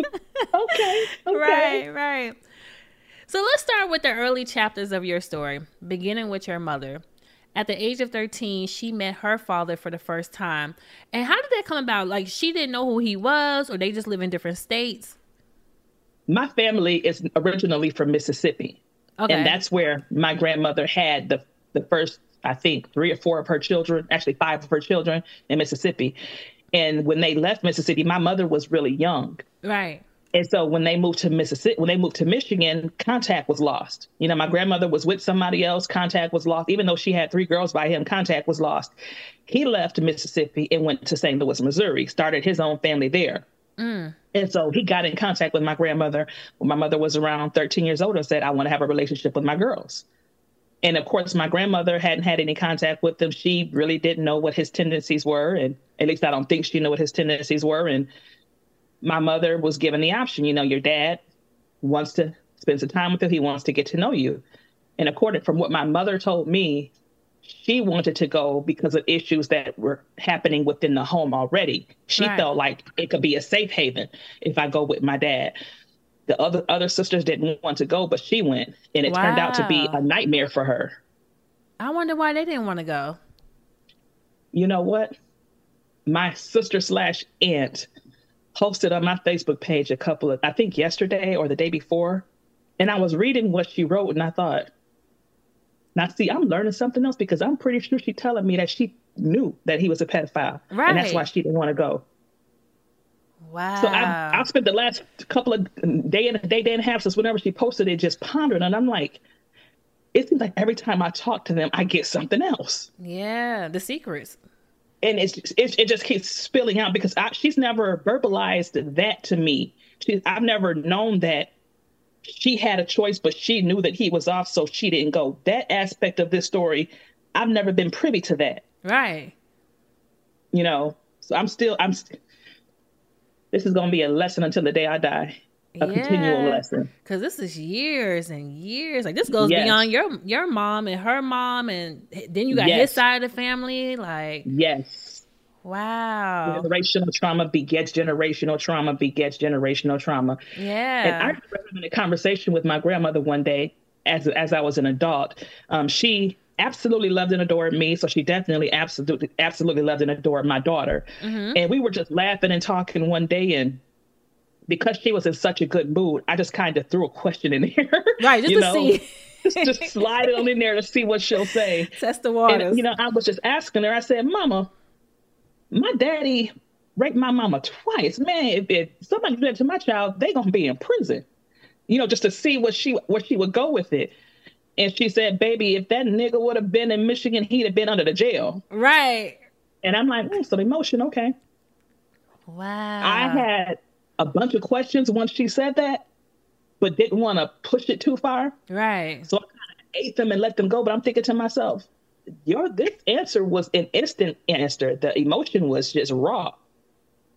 [SPEAKER 7] okay. Okay.
[SPEAKER 5] Right, right. So let's start with the early chapters of your story, beginning with your mother. At the age of 13, she met her father for the first time. And how did that come about? Like, she didn't know who he was, or they just live in different states?
[SPEAKER 7] My family is originally from Mississippi.
[SPEAKER 5] Okay.
[SPEAKER 7] And that's where my grandmother had the the first, I think, three or four of her children, actually five of her children in Mississippi. And when they left Mississippi, my mother was really young.
[SPEAKER 5] Right.
[SPEAKER 7] And so when they moved to Mississippi, when they moved to Michigan, contact was lost. You know, my grandmother was with somebody else, contact was lost. Even though she had three girls by him, contact was lost. He left Mississippi and went to St. Louis, Missouri, started his own family there.
[SPEAKER 5] Mm.
[SPEAKER 7] And so he got in contact with my grandmother when my mother was around 13 years old and said, I want to have a relationship with my girls. And of course, my grandmother hadn't had any contact with them. She really didn't know what his tendencies were. And at least I don't think she knew what his tendencies were. And my mother was given the option, you know, your dad wants to spend some time with you. He wants to get to know you. And according from what my mother told me, she wanted to go because of issues that were happening within the home already. She
[SPEAKER 5] Right.
[SPEAKER 7] felt like it could be a safe haven if I go with my dad. The other other sisters didn't want to go, but she went, and it turned out to be a nightmare for her.
[SPEAKER 5] I wonder why they didn't want to go.
[SPEAKER 7] You know what? My sister slash aunt posted on my Facebook page a couple of, I think yesterday or the day before, and I was reading what she wrote, and I thought, now see, I'm learning something else because I'm pretty sure she's telling me that she knew that he was a pedophile, Right. and that's why she didn't want to go.
[SPEAKER 5] Wow.
[SPEAKER 7] So I, I spent the last couple of day and a day, day and a half since whenever she posted it, just pondering, and I'm like, it seems like every time I talk to them, I get something else
[SPEAKER 5] yeah, the secrets.
[SPEAKER 7] And it's it, it just keeps spilling out because I, she's never verbalized that to me. She, I've never known that she had a choice, but she knew that he was off, so she didn't go. That aspect of this story, I've never been privy to that.
[SPEAKER 5] Right.
[SPEAKER 7] You know, so I'm still I'm. This is going to be a lesson until the day I die. A continual lesson.
[SPEAKER 5] Cause this is years and years. Like this goes
[SPEAKER 7] Yes.
[SPEAKER 5] beyond your your mom and her mom, and then you got his side of the family. Like
[SPEAKER 7] Yes.
[SPEAKER 5] wow,
[SPEAKER 7] Generational trauma begets generational trauma begets generational trauma. Yeah and I remember having a conversation with my grandmother one day as as I was an adult. Um, she absolutely loved and adored me, so she definitely absolutely absolutely loved and adored my daughter.
[SPEAKER 5] Mhm.
[SPEAKER 7] And we were just laughing and talking one day, and because she was in such a good mood, I just kind of threw a question in there.
[SPEAKER 5] right. Just
[SPEAKER 7] you
[SPEAKER 5] to
[SPEAKER 7] know,
[SPEAKER 5] see,
[SPEAKER 7] just, just slide it on in there to see what she'll say.
[SPEAKER 5] test the waters.
[SPEAKER 7] And you know, I was just asking her. I said, "Mama, my daddy raped my mama twice. Man, if, if somebody did that to my child, they gonna be in prison. You know, just to see what she where she would go with it." And she said, "Baby, if that nigga would have been in Michigan, he'd have been under the jail."
[SPEAKER 5] right.
[SPEAKER 7] And I'm like, mm, "Some emotion, okay."
[SPEAKER 5] Wow.
[SPEAKER 7] I had a bunch of questions once she said that, but didn't want to push it too far.
[SPEAKER 5] right.
[SPEAKER 7] So I kind of ate them and let them go. But I'm thinking to myself, your this answer was an instant answer. The emotion was just raw.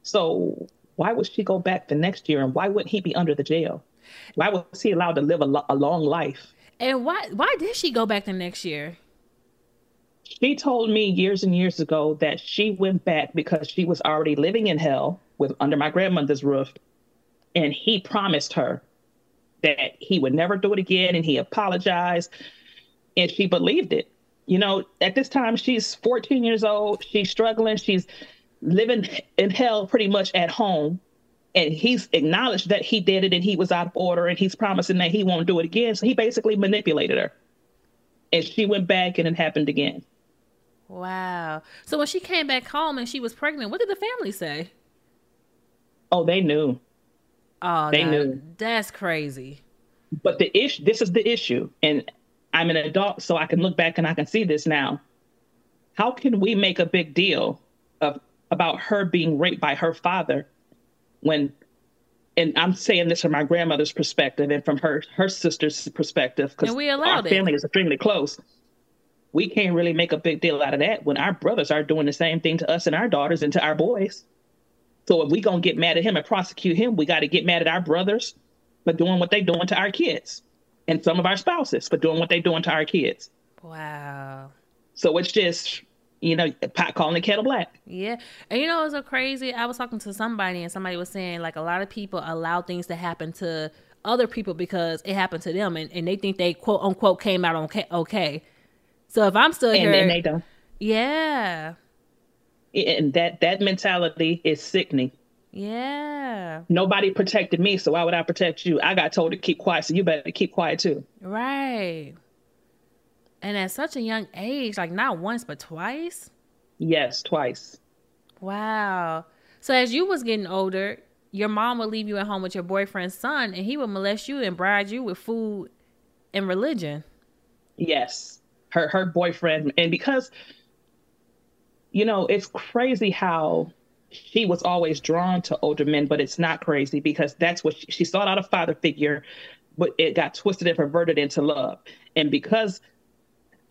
[SPEAKER 7] So why would she go back the next year and why wouldn't he be under the jail? Why was he allowed to live a, lo- a long life?
[SPEAKER 5] And why why did she go back the next year?
[SPEAKER 7] She told me years and years ago that she went back because she was already living in hell with under my grandmother's roof, and he promised her that he would never do it again, and he apologized, and she believed it. You know, at this time she's 14 years old, she's struggling, she's living in hell pretty much at home. And he's acknowledged that he did it and he was out of order and he's promising that he won't do it again. So he basically manipulated her. And she went back and it happened again.
[SPEAKER 5] Wow. So when she came back home and she was pregnant, what did the family say?
[SPEAKER 7] Oh, they knew.
[SPEAKER 5] Oh,
[SPEAKER 7] they knew.
[SPEAKER 5] That's crazy.
[SPEAKER 7] But the issue, this is the issue. And I'm an adult, so I can look back and I can see this now. How can we make a big deal of about her being raped by her father when and I'm saying this from my grandmother's perspective and from her her sister's perspective because
[SPEAKER 5] we
[SPEAKER 7] our
[SPEAKER 5] it.
[SPEAKER 7] family is extremely close. We can't really make a big deal out of that when our brothers are doing the same thing to us and our daughters and to our boys. So if we gonna get mad at him and prosecute him, we got to get mad at our brothers for doing what they doing to our kids, and some of our spouses for doing what they doing to our kids.
[SPEAKER 5] Wow.
[SPEAKER 7] So it's just you know pot calling the kettle black.
[SPEAKER 5] Yeah. And you know, it's so crazy. I was talking to somebody and somebody was saying like a lot of people allow things to happen to other people because it happened to them and, and they think they quote unquote came out okay. okay. So if I'm still
[SPEAKER 7] And
[SPEAKER 5] here,
[SPEAKER 7] then they don't.
[SPEAKER 5] yeah,
[SPEAKER 7] And that that mentality is sickening.
[SPEAKER 5] yeah,
[SPEAKER 7] Nobody protected me, so why would I protect you? I got told to keep quiet, so you better keep quiet too.
[SPEAKER 5] right. And at such a young age, like not once but twice.
[SPEAKER 7] Yes, twice.
[SPEAKER 5] Wow. So as you was getting older, your mom would leave you at home with your boyfriend's son, and he would molest you and bribe you with food and religion.
[SPEAKER 7] Yes. Her her boyfriend and because you know, it's crazy how she was always drawn to older men, but it's not crazy because that's what she, she sought out a father figure, but it got twisted and perverted into love. And because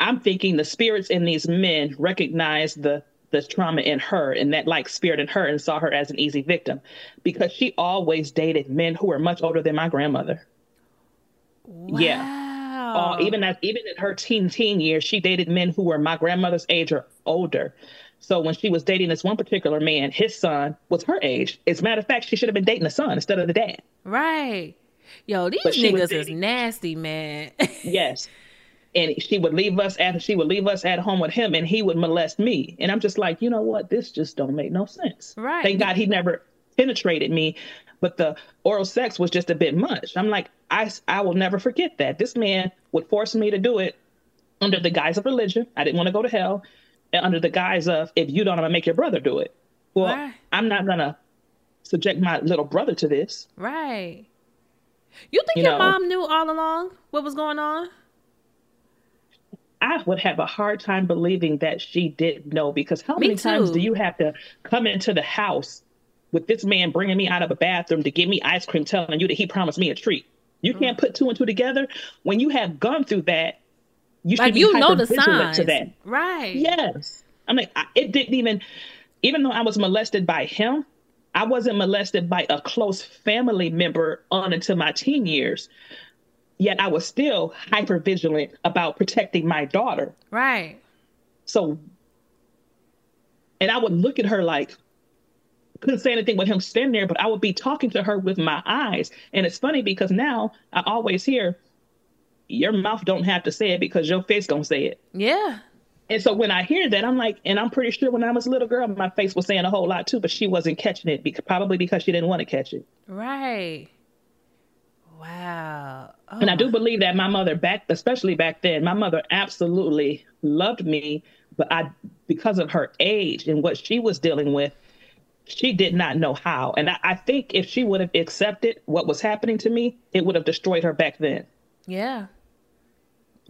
[SPEAKER 7] I'm thinking the spirits in these men recognize the the trauma in her and that like spirit in her and saw her as an easy victim because she always dated men who were much older than my grandmother. Yeah. Uh, even as even in her teen teen years, she dated men who were my grandmother's age or older. So when she was dating this one particular man, his son was her age. As a matter of fact, she should have been dating the son instead of the dad.
[SPEAKER 5] Right. Yo, these
[SPEAKER 7] But she was
[SPEAKER 5] niggas is nasty, man.
[SPEAKER 7] Yes. And she would leave us at she would leave us at home with him and he would molest me. And I'm just like, you know what? This just don't make no sense.
[SPEAKER 5] Right.
[SPEAKER 7] Thank God he never penetrated me, but the oral sex was just a bit much. I'm like, I I will never forget that. This man would force me to do it under the guise of religion. I didn't want to go to hell. Under the guise of if you don't, I'm gonna make your brother do it. Well,
[SPEAKER 5] Right.
[SPEAKER 7] I'm not gonna subject my little brother to this.
[SPEAKER 5] right. You think
[SPEAKER 7] You
[SPEAKER 5] your
[SPEAKER 7] know-
[SPEAKER 5] mom knew all along what was going on?
[SPEAKER 7] I would have a hard time believing that she didn't know because how
[SPEAKER 5] Me
[SPEAKER 7] many times do you have to come into the house with this man bringing me out of a bathroom to give me ice cream, telling you that he promised me a treat? You
[SPEAKER 5] Mm.
[SPEAKER 7] can't put two and two together. When you have gone through that, you should
[SPEAKER 5] Like
[SPEAKER 7] be
[SPEAKER 5] you know the signs,
[SPEAKER 7] to that.
[SPEAKER 5] right?
[SPEAKER 7] Yes. I mean, I, it didn't even, even though I was molested by him, I wasn't molested by a close family member on until my teen years. Yet I was still hyper vigilant about protecting my daughter.
[SPEAKER 5] Right.
[SPEAKER 7] So, and I would look at her like, couldn't say anything with him standing there, but I would be talking to her with my eyes. And it's funny because now I always hear, your mouth don't have to say it because your face gonna say it.
[SPEAKER 5] Yeah.
[SPEAKER 7] And so when I hear that, I'm like, and I'm pretty sure when I was a little girl, my face was saying a whole lot too, but she wasn't catching it because probably because she didn't want to catch it.
[SPEAKER 5] Right. Wow. Oh
[SPEAKER 7] and I do believe that my mother back, especially back then, my mother absolutely loved me, but I, because of her age and what she was dealing with, she did not know how. And I, I think if she would have accepted what was happening to me, it would have destroyed her back then.
[SPEAKER 5] Yeah.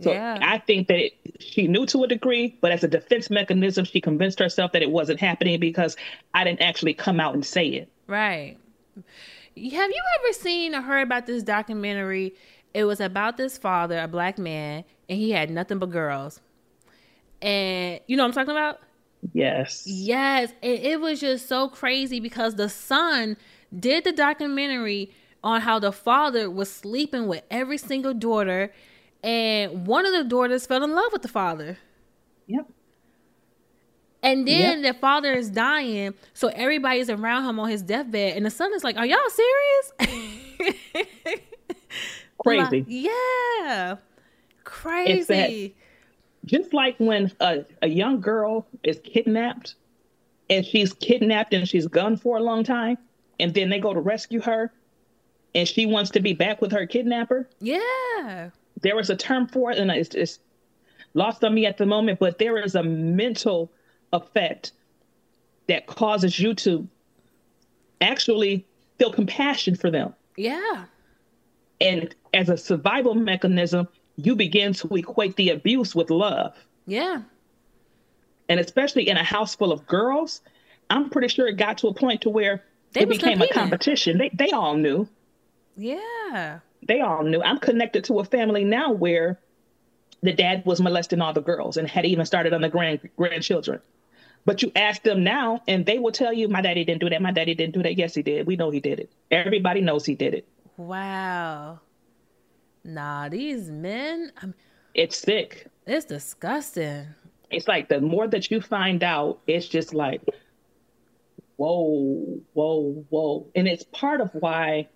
[SPEAKER 7] So
[SPEAKER 5] Yeah.
[SPEAKER 7] I think that it, she knew to a degree, but as a defense mechanism, she convinced herself that it wasn't happening because I didn't actually come out and say it.
[SPEAKER 5] Right. Have you ever seen or heard about this documentary? It was about this father, a black man, and he had nothing but girls. And you know what I'm talking about?
[SPEAKER 7] Yes.
[SPEAKER 5] Yes. And it was just so crazy because the son did the documentary on how the father was sleeping with every single daughter, and one of the daughters fell in love with the father.
[SPEAKER 7] Yep.
[SPEAKER 5] And then
[SPEAKER 7] Yep.
[SPEAKER 5] the father is dying, so everybody's around him on his deathbed, and the son is like, "Are y'all serious?"
[SPEAKER 7] Crazy.
[SPEAKER 5] Like, yeah, crazy.
[SPEAKER 7] just like when a, a young girl is kidnapped and she's kidnapped and she's gunned for a long time, and then they go to rescue her and she wants to be back with her kidnapper.
[SPEAKER 5] Yeah.
[SPEAKER 7] There was a term for it, and it's, it's lost on me at the moment, but there is a mental effect that causes you to actually feel compassion for them.
[SPEAKER 5] Yeah.
[SPEAKER 7] And as a survival mechanism, you begin to equate the abuse with love.
[SPEAKER 5] Yeah.
[SPEAKER 7] And especially in a house full of girls, I'm pretty sure it got to a point to where
[SPEAKER 5] They
[SPEAKER 7] it became a competition. They they all knew.
[SPEAKER 5] Yeah.
[SPEAKER 7] They all knew. I'm connected to a family now where the dad was molesting all the girls and had even started on the grand grandchildren. But you ask them now, and they will tell you, "My daddy didn't do that. My daddy didn't do that. Yes, he did. We know he did it. Everybody knows he did it.
[SPEAKER 5] Wow. Nah, these men, I'm,
[SPEAKER 7] It's sick.
[SPEAKER 5] it's disgusting.
[SPEAKER 7] It's like the more that you find out, it's just like, whoa, whoa, whoa. And it's part of why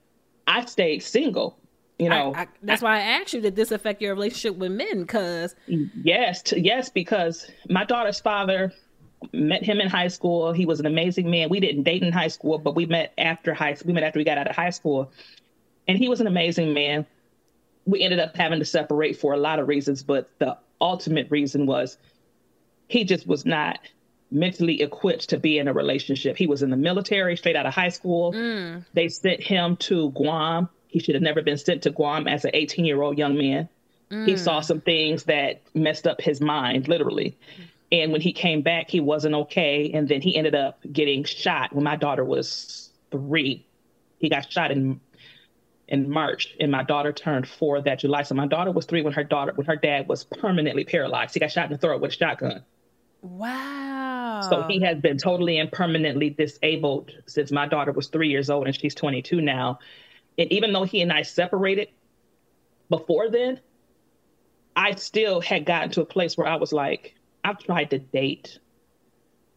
[SPEAKER 7] I stayed single. You know,
[SPEAKER 5] I, I, that's why I asked you, did this affect your relationship with men? Because
[SPEAKER 7] Yes, t- yes, because my daughter's father met him in high school. He was an amazing man. We didn't date in high school, but we met after high school. We met after we got out of high school. And he was an amazing man. We ended up having to separate for a lot of reasons, but the ultimate reason was he just was not mentally equipped to be in a relationship. He was in the military straight out of high school.
[SPEAKER 5] Mm.
[SPEAKER 7] They sent him to Guam. He should have never been sent to Guam as an 18 year old young man. He
[SPEAKER 5] Mm.
[SPEAKER 7] saw some things that messed up his mind, literally. And when he came back, he wasn't okay. And then he ended up getting shot when my daughter was three. He got shot in in March, and my daughter turned four that July. So my daughter was three when her daughter when her dad was permanently paralyzed. He got shot in the throat with a shotgun.
[SPEAKER 5] wow.
[SPEAKER 7] So he has been totally and permanently disabled since my daughter was three years old and she's 22 now. And even though he and I separated before then, I still had gotten to a place where I was like, I've tried to date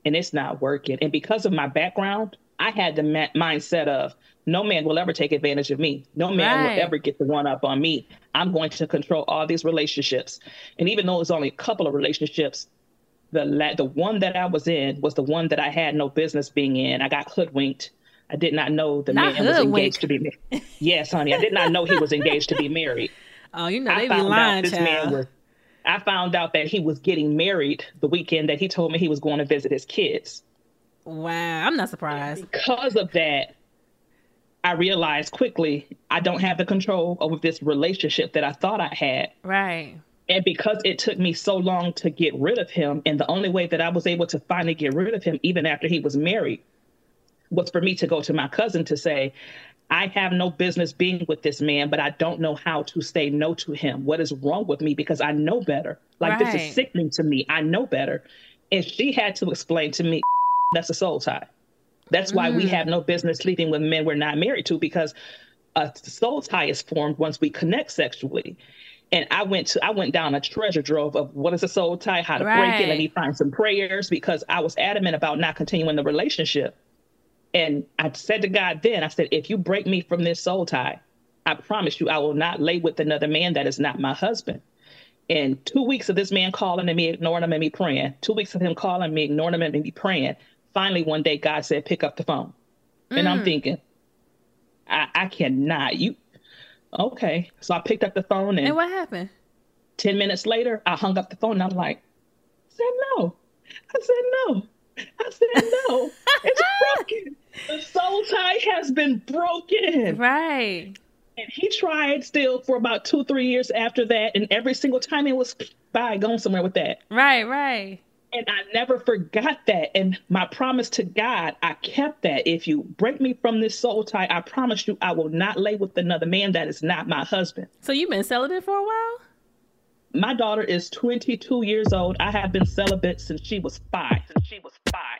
[SPEAKER 7] and it's not working. And because of my background, I had the ma- mindset of no man will ever take advantage of me. No man
[SPEAKER 5] Right.
[SPEAKER 7] will ever get the one up on me. I'm going to control all these relationships. And even though it was only a couple of relationships, the la- the one that I was in was the one that I had no business being in. I got hoodwinked. I did not know the
[SPEAKER 5] Not
[SPEAKER 7] man was engaged to be married. Yes, honey, I did not know he was engaged to be married.
[SPEAKER 5] Oh, you know,
[SPEAKER 7] I
[SPEAKER 5] they be lying,
[SPEAKER 7] this man was. I found out that he was getting married the weekend that he told me he was going to visit his kids.
[SPEAKER 5] Wow, I'm not surprised.
[SPEAKER 7] Because of that, I realized quickly I don't have the control over this relationship that I thought I had.
[SPEAKER 5] Right.
[SPEAKER 7] And because it took me so long to get rid of him, and the only way that I was able to finally get rid of him, even after he was married, was for me to go to my cousin to say, I have no business being with this man, but I don't know how to say no to him. What is wrong with me? Because I know better. Like, this is sickening to me. I know better. And she had to explain to me that's a soul tie. That's why we
[SPEAKER 5] Mm.
[SPEAKER 7] have no business sleeping with men we're not married to because a soul tie is formed once we connect sexually. And I went to I went down a treasure trove of what is a soul tie, how to break it.
[SPEAKER 5] Right.
[SPEAKER 7] Let me find some prayers because I was adamant about not continuing the relationship. And I said to God then, I said, if you break me from this soul tie, I promise you I will not lay with another man that is not my husband. And two weeks of this man calling and me ignoring him and me praying. Two weeks of him calling me, ignoring him and me praying. Finally, one day God said, pick up the phone. And I'm
[SPEAKER 5] Mm.
[SPEAKER 7] thinking, I, I cannot. You okay. So I picked up the phone and,
[SPEAKER 5] And what happened?
[SPEAKER 7] 10 minutes later, I hung up the phone and I'm like, I said no. I said no. I said no. it's broken. The soul tie has been broken.
[SPEAKER 5] Right.
[SPEAKER 7] And he tried still for about two, three years after that. And every single time it was by going somewhere with that.
[SPEAKER 5] Right, right.
[SPEAKER 7] And I never forgot that. And my promise to God, I kept that. If you break me from this soul tie, I promise you I will not lay with another man that is not my husband.
[SPEAKER 5] So you've been celibate for a while?
[SPEAKER 7] My daughter is 22 years old. I have been celibate since she was five. Since she was five.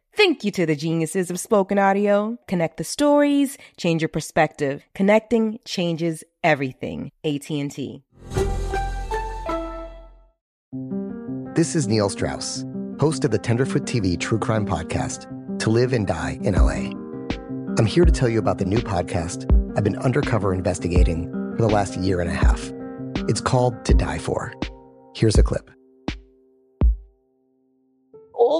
[SPEAKER 14] Thank you to the geniuses of spoken audio. Connect the stories, change your perspective. Connecting changes everything. AT&T.
[SPEAKER 15] This is Neil Strauss, host of the Tenderfoot TV True Crime Podcast, To Live and Die in LA. I'm here to tell you about the new podcast I've been undercover investigating for the last year and a half. It's called To Die For. Here's a clip.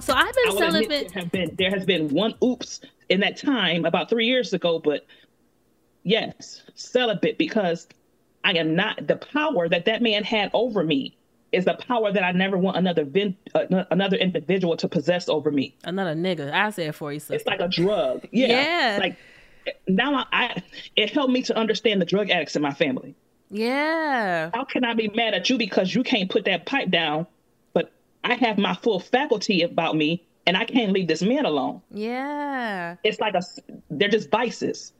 [SPEAKER 5] So I've been
[SPEAKER 7] I will admit
[SPEAKER 5] celibate.
[SPEAKER 7] There been there has been one oops in that time about three years ago, but yes, celibate because I am not the power that that man had over me is the power that I never want another vin, uh, another individual to possess over me.
[SPEAKER 5] Another nigga. I said it for you. Sister.
[SPEAKER 7] It's like a drug. Yeah.
[SPEAKER 5] Yeah.
[SPEAKER 7] Like now I, I it helped me to understand the drug addicts in my family.
[SPEAKER 5] Yeah.
[SPEAKER 7] How can I be mad at you because you can't put that pipe down, I have my full faculty about me and I can't leave this man alone.
[SPEAKER 5] Yeah.
[SPEAKER 7] It's like a they're just vices.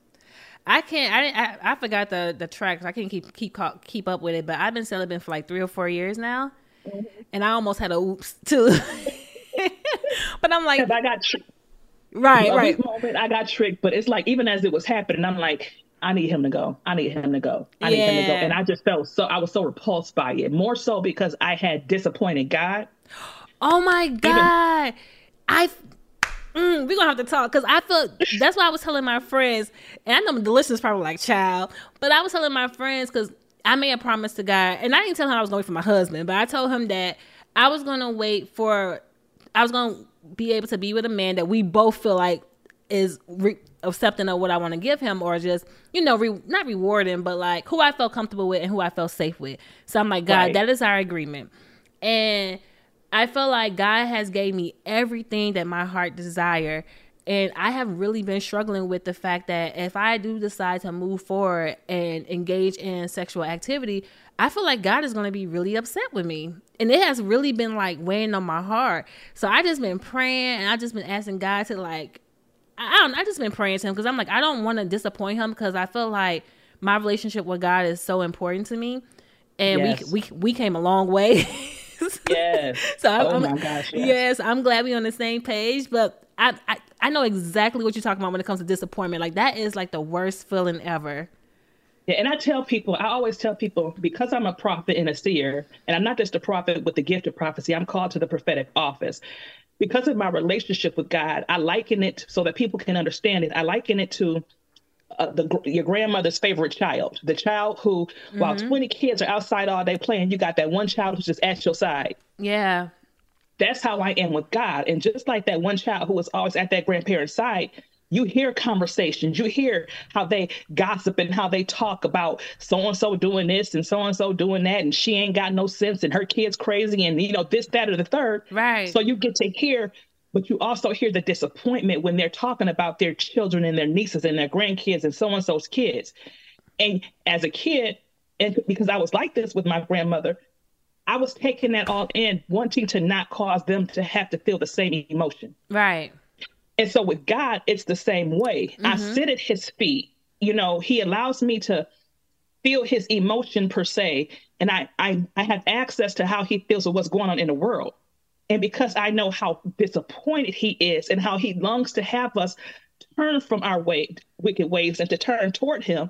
[SPEAKER 5] I can't. I, I I forgot the the tracks. I can't keep keep keep up with it. But I've been celibate for like three or four years now, mm-hmm. and I almost had a oops too. but I'm like,
[SPEAKER 7] I got tricked.
[SPEAKER 5] right, right.
[SPEAKER 7] moment I got tricked, but it's like even as it was happening, I'm like, I need him to go. I need him to go. I need him to go. And I just felt so I was so repulsed by it. More so because I had disappointed God.
[SPEAKER 5] Oh my god! I mm, we're gonna have to talk because I feel that's why I was telling my friends, and I know the listeners probably like child, but I was telling my friends because I made a promise to God, and I didn't tell him I was going for my husband, but I told him that I was gonna wait for, I was gonna be able to be with a man that we both feel like is re- accepting of what I want to give him, or just you know, re- not rewarding, but like who I felt comfortable with and who I felt safe with. So I'm like, God,
[SPEAKER 16] Right.
[SPEAKER 5] that is our agreement, and I feel like God has gave me everything that my heart desire. And I have really been struggling with the fact that if I do decide to move forward and engage in sexual activity, I feel like God is going to be really upset with me. And it has really been like weighing on my heart. So I just been praying and I just been asking God to like I don't I just been praying to him because I'm like I don't want to disappoint him because I feel like my relationship with God is so important to me. And
[SPEAKER 7] Yes.
[SPEAKER 5] we we we came a long way.
[SPEAKER 7] Yes.
[SPEAKER 5] So I'm,
[SPEAKER 7] oh
[SPEAKER 5] I'm-
[SPEAKER 7] my gosh. Yes.
[SPEAKER 5] yes, I'm glad we're on the same page. But I, I I know exactly what you're talking about when it comes to disappointment. Like that is like the worst feeling ever.
[SPEAKER 7] Yeah, and I tell people, I always tell people, because I'm a prophet and a seer, and I'm not just a prophet with the gift of prophecy, I'm called to the prophetic office. Because of my relationship with God, I liken it so that people can understand it. I liken it to uh, the your grandmother's favorite child, the child who, while
[SPEAKER 5] Mhm.
[SPEAKER 7] 20 kids are outside all day playing, you got that one child who's just at your side.
[SPEAKER 5] Yeah.
[SPEAKER 7] That's how I am with God. And just like that one child who was always at that grandparent's side, you hear conversations, you hear how they gossip and how they talk about so and so doing this and so and so doing that, and she ain't got no sense and her kid's crazy and you know this, that, or the third.
[SPEAKER 5] Right.
[SPEAKER 7] So you get to hear, but you also hear the disappointment when they're talking about their children and their nieces and their grandkids and so and so's kids. And as a kid, and because I was like this with my grandmother, I was taking that all in, wanting to not cause them to have to feel the same emotion.
[SPEAKER 5] Right.
[SPEAKER 7] And so with God, it's the same way. I
[SPEAKER 5] Mhm.
[SPEAKER 7] sit at his feet. You know, he allows me to feel his emotion per se. And I, I, I have access to how he feels with what's going on in the world. And because I know how disappointed he is and how he longs to have us turn from our way, wicked ways and to turn toward him,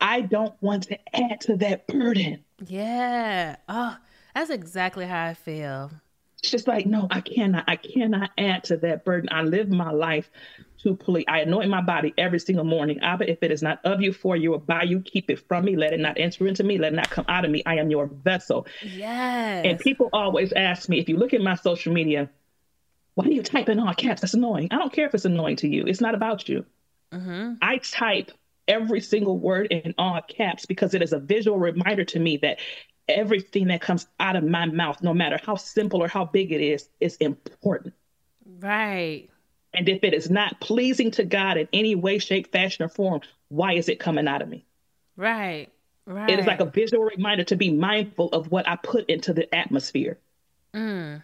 [SPEAKER 7] I don't want to add to that burden.
[SPEAKER 5] Yeah. Oh, that's exactly how I feel.
[SPEAKER 7] It's just like, no, I cannot, I cannot add to that burden. I live my life to please. I anoint my body every single morning. Abba, if it is not of you, for you, or by you, keep it from me. Let it not enter into me. Let it not come out of me. I am your vessel.
[SPEAKER 5] Yes.
[SPEAKER 7] And people always ask me, if you look at my social media, why do you type in all caps? That's annoying. I don't care if it's annoying to you. It's not about you.
[SPEAKER 5] Mm-hmm.
[SPEAKER 7] I type every single word in all caps because it is a visual reminder to me that everything that comes out of my mouth, no matter how simple or how big it is, is important.
[SPEAKER 5] Right.
[SPEAKER 7] And if it is not pleasing to God in any way, shape, fashion, or form, why is it coming out of me?
[SPEAKER 5] Right. Right.
[SPEAKER 7] It is like a visual reminder to be mindful of what I put into the atmosphere.
[SPEAKER 5] Mm.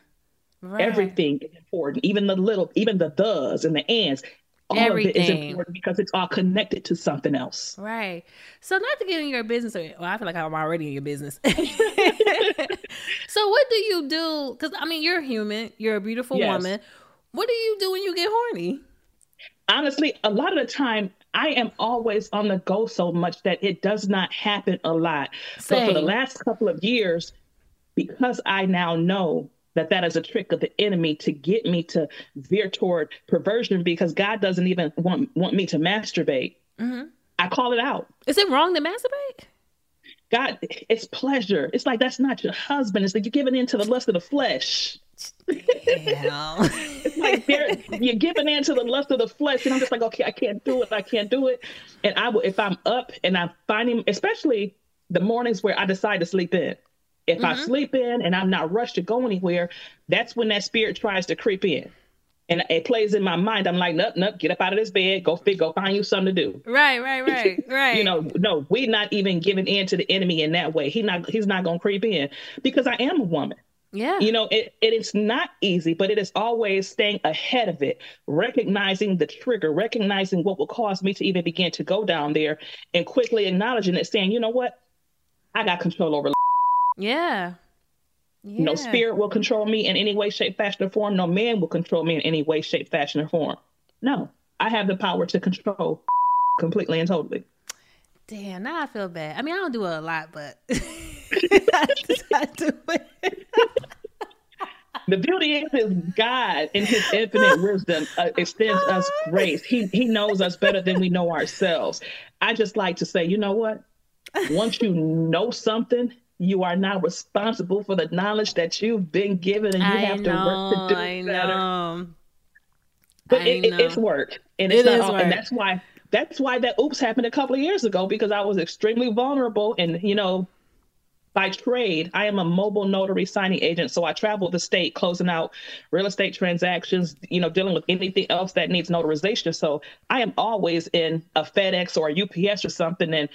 [SPEAKER 5] Right.
[SPEAKER 7] Everything is important, even the little, even the does and the ands. All of it is
[SPEAKER 5] Everything.
[SPEAKER 7] important because it's all connected to something else.
[SPEAKER 5] Right. So not to get in your business, or well, I feel like I'm already in your business. so what do you do? Because I mean, you're human. You're a beautiful
[SPEAKER 7] Yes.
[SPEAKER 5] woman. What do you do when you get horny?
[SPEAKER 7] honestly, a lot of the time, I am always on the go so much that it does not happen a lot. So for the last couple of years, because I now know that that is a trick of the enemy to get me to veer toward perversion, because God doesn't even want want me to masturbate.
[SPEAKER 5] Mm-hmm.
[SPEAKER 7] I call it out.
[SPEAKER 5] Is it wrong to masturbate?
[SPEAKER 7] God, it's pleasure. It's like that's not your husband. It's like you're giving in to the lust of the flesh. it's like you're giving in to the lust of the flesh, and I'm just like, okay, I can't do it. I can't do it. And I will if I'm up and I'm finding, especially the mornings where I decide to sleep in. If I
[SPEAKER 5] Mhm.
[SPEAKER 7] sleep in and I'm not rushed to go anywhere, that's when that spirit tries to creep in. And it plays in my mind. I'm like, nope, nope, get up out of this bed, go fit, go find you something to do.
[SPEAKER 5] Right, right, right, right.
[SPEAKER 7] You know, no, we're not even giving in to the enemy in that way. He not he's not gonna creep in because I am a woman.
[SPEAKER 5] Yeah.
[SPEAKER 7] You know, it, it is not easy, but it is always staying ahead of it, recognizing the trigger, recognizing what will cause me to even begin to go down there and quickly acknowledging it, saying, you know what? I got control over
[SPEAKER 5] Yeah. Yeah.
[SPEAKER 7] no spirit will control me in any way, shape, fashion, or form. No man will control me in any way, shape, fashion, or form. No, I have the power to control completely and totally.
[SPEAKER 5] Damn, now I feel bad. I mean, I don't do it a lot, but I do it.
[SPEAKER 7] The beauty is, is God, in His infinite wisdom, uh, extends us grace. He He knows us better than we know ourselves. I just like to say, you know what? Once you know something, you are now responsible for the knowledge that you've been given, and you
[SPEAKER 5] I
[SPEAKER 7] have to work to
[SPEAKER 5] know,
[SPEAKER 7] do
[SPEAKER 5] I
[SPEAKER 7] better.
[SPEAKER 5] know.
[SPEAKER 7] But
[SPEAKER 5] I
[SPEAKER 7] it, it, it's work, and
[SPEAKER 5] It
[SPEAKER 7] it's not
[SPEAKER 5] is
[SPEAKER 7] all,
[SPEAKER 5] work.
[SPEAKER 7] and that's why that's why that oops happened a couple of years ago because I was extremely vulnerable, and you know, by trade, I am a mobile notary signing agent, so I travel the state closing out real estate transactions, you know, dealing with anything else that needs notarization. So I am always in a FedEx or a UPS or something, and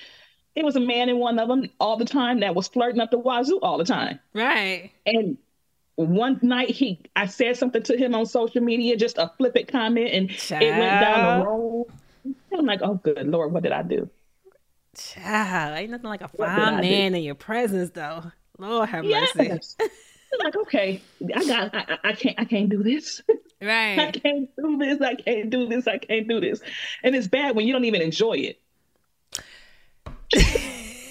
[SPEAKER 7] it was a man in one of them all the time that was flirting up the wazoo all the time.
[SPEAKER 5] Right.
[SPEAKER 7] And one night he I said something to him on social media, just a flippant comment, and it went down the road. I'm like, oh good lord, what did I do?
[SPEAKER 5] Child, ain't nothing like a fine man in your presence, though. Lord have mercy.
[SPEAKER 7] Yes. I'm like, okay, I got I I can't I can't do this.
[SPEAKER 5] Right.
[SPEAKER 7] I can't do this. I can't do this. I can't do this. And it's bad when you don't even enjoy it.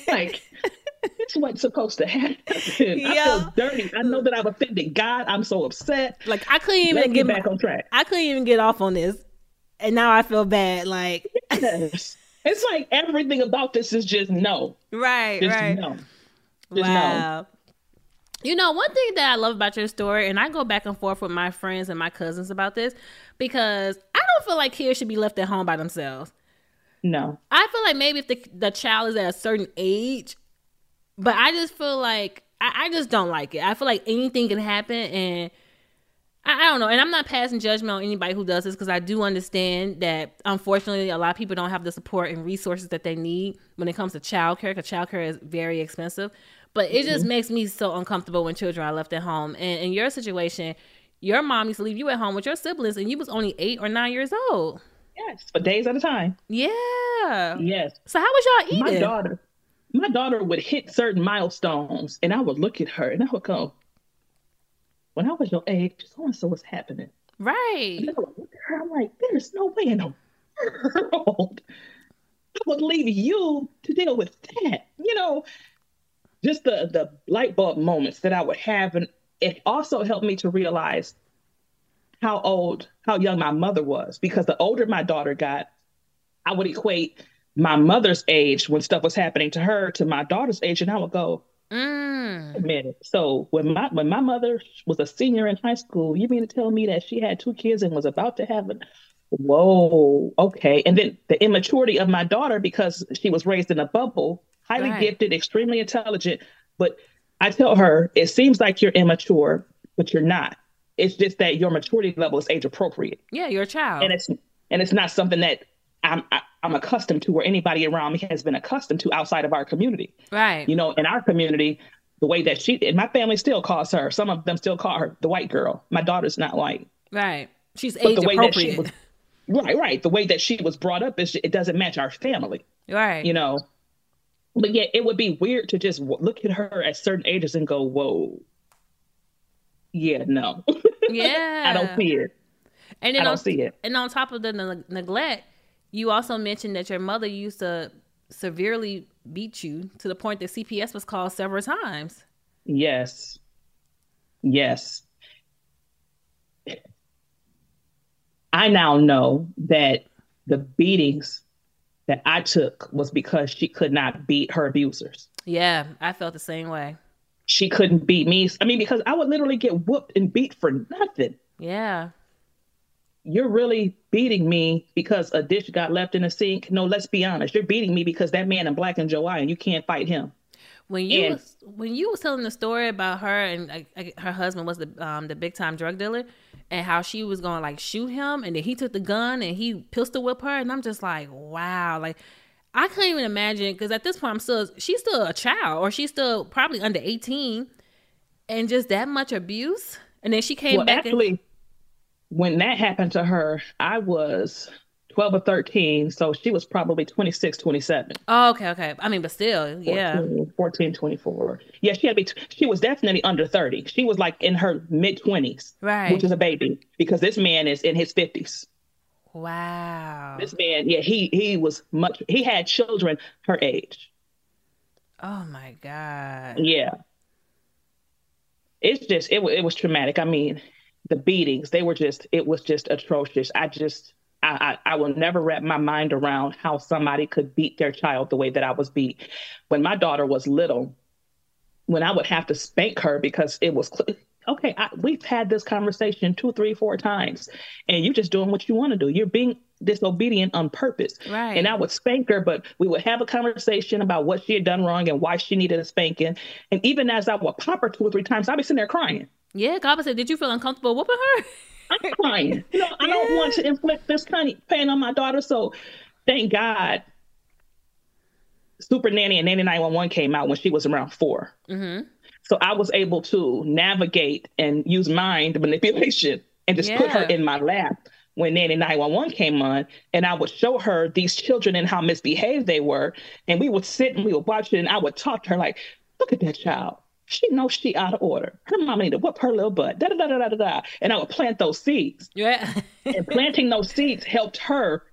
[SPEAKER 7] Like it's what's supposed to happen. I feel dirty. I know that I've offended God. I'm so upset.
[SPEAKER 5] Like I couldn't even
[SPEAKER 7] get
[SPEAKER 5] get
[SPEAKER 7] back
[SPEAKER 5] my-
[SPEAKER 7] on track.
[SPEAKER 5] I couldn't even get off on this, and now I feel bad. Like
[SPEAKER 7] Yes. It's like everything about this is just no.
[SPEAKER 5] right,
[SPEAKER 7] Just
[SPEAKER 5] right.
[SPEAKER 7] no. Just
[SPEAKER 5] wow. You know, one thing that I love about your story, and I go back and forth with my friends and my cousins about this, because I don't feel like kids should be left at home by themselves.
[SPEAKER 7] No.
[SPEAKER 5] I feel like maybe if the the child is at a certain age, but I just feel like I, I just don't like it. I feel like anything can happen, and I, I don't know. And I'm not passing judgment on anybody who does this because I do understand that unfortunately a lot of people don't have the support and resources that they need when it comes to childcare because childcare is very expensive. But it just
[SPEAKER 7] Mhm.
[SPEAKER 5] makes me so uncomfortable when children are left at home. And in your situation, your mom used to leave you at home with your siblings, and you was only eight or nine years old.
[SPEAKER 7] Yes, for days at a time.
[SPEAKER 5] Yeah.
[SPEAKER 7] Yes.
[SPEAKER 5] So how was y'all eating?
[SPEAKER 7] My daughter, my daughter would hit certain milestones, and I would look at her and I would go, "When I was your age, so and so was happening."
[SPEAKER 5] Right.
[SPEAKER 7] And I would look at her. I'm like, "There's no way in the world I would leave you to deal with that." You know, just the the light bulb moments that I would have, and it also helped me to realize how old, how young my mother was. Because the older my daughter got, I would equate my mother's age when stuff was happening to her to my daughter's age, and I would go,
[SPEAKER 5] Mm.
[SPEAKER 7] "Wait a minute." So when my when my mother was a senior in high school, you mean to tell me that she had two kids and was about to have an Whoa, okay. And then the immaturity of my daughter because she was raised in a bubble, highly
[SPEAKER 5] Right.
[SPEAKER 7] gifted, extremely intelligent. But I tell her, it seems like you're immature, but you're not. It's just that your maturity level is age appropriate.
[SPEAKER 5] Yeah, you're a child.
[SPEAKER 7] And it's and it's not something that I'm I, I'm accustomed to or anybody around me has been accustomed to outside of our community.
[SPEAKER 5] right.
[SPEAKER 7] You know, in our community, the way that she and my family still calls her, some of them still call her the white girl. My daughter's not white.
[SPEAKER 5] Right. She's age
[SPEAKER 7] that she
[SPEAKER 5] appropriate.
[SPEAKER 7] was right, right. The way that she was brought up is it doesn't match our family.
[SPEAKER 5] right.
[SPEAKER 7] You know. But yet it would be weird to just w- look at her at certain ages and go, "Whoa, yeah, no,
[SPEAKER 5] Yeah.
[SPEAKER 7] I don't see it."
[SPEAKER 5] And then
[SPEAKER 7] I don't
[SPEAKER 5] on,
[SPEAKER 7] see it.
[SPEAKER 5] And on top of the ne- neglect, you also mentioned that your mother used to severely beat you to the point that CPS was called several times.
[SPEAKER 7] Yes, yes. I now know that the beatings that I took was because she could not beat her abusers.
[SPEAKER 5] Yeah, I felt the same way.
[SPEAKER 7] She couldn't beat me. I mean, because I would literally get whooped and beat for nothing.
[SPEAKER 5] Yeah.
[SPEAKER 7] You're really beating me because a dish got left in the sink. No, let's be honest. You're beating me because that man in black and Joe and you can't fight him.
[SPEAKER 5] When you
[SPEAKER 7] And-
[SPEAKER 5] was, when you was telling the story about her and her husband was the um the big time drug dealer and how she was going to like shoot him and then he took the gun and he pistol whipped her and I'm just like wow like I can't even imagine because at this point I'm still she's still a child or she's still probably under 18 and just that much abuse and then she came
[SPEAKER 7] well,
[SPEAKER 5] back
[SPEAKER 7] actually,
[SPEAKER 5] and,
[SPEAKER 7] when that happened to her, I was 12 or 13. So she was probably 26, 27.
[SPEAKER 5] oh okay okay I mean but still yeah
[SPEAKER 7] 14, 14 24. Yeah, she had to be, she was definitely under 30. She was like in her mid 20s,
[SPEAKER 5] Right.
[SPEAKER 7] which is a baby because this man is in his 50s.
[SPEAKER 5] Wow
[SPEAKER 7] This man, yeah, he he was much, he had children her age.
[SPEAKER 5] oh my god
[SPEAKER 7] Yeah. It's just, it, it was traumatic. I mean, the beatings, they were just, it was just atrocious. I just, I, I, I will never wrap my mind around how somebody could beat their child the way that I was beat. When my daughter was little, when I would have to spank her because it was, cl- okay, I, we've had this conversation two, three, four times, and you're just doing what you want to do. You're being disobedient on purpose.
[SPEAKER 5] Right.
[SPEAKER 7] And I would spank her, but we would have a conversation about what she had done wrong and why she needed a spanking. And even as I would pop her two or three times, I'd be sitting there crying.
[SPEAKER 5] yeah God said did you feel uncomfortable whooping her
[SPEAKER 7] I'm crying. You know, I don't want to inflict this kind of pain on my daughter. So thank God Super Nanny and Nanny 911 came out when she was around four.
[SPEAKER 5] mm-hmm
[SPEAKER 7] So I was able to navigate and use mind manipulation and just put her in my lap when Nanny 911 came on. And I would show her these children and how misbehaved they were. And we would sit and we would watch it. And I would talk to her like, look at that child. She knows she out of order. Her mama need to whoop her little butt. Da da da da da da. And I would plant those seeds.
[SPEAKER 5] yeah
[SPEAKER 7] and planting those seeds helped her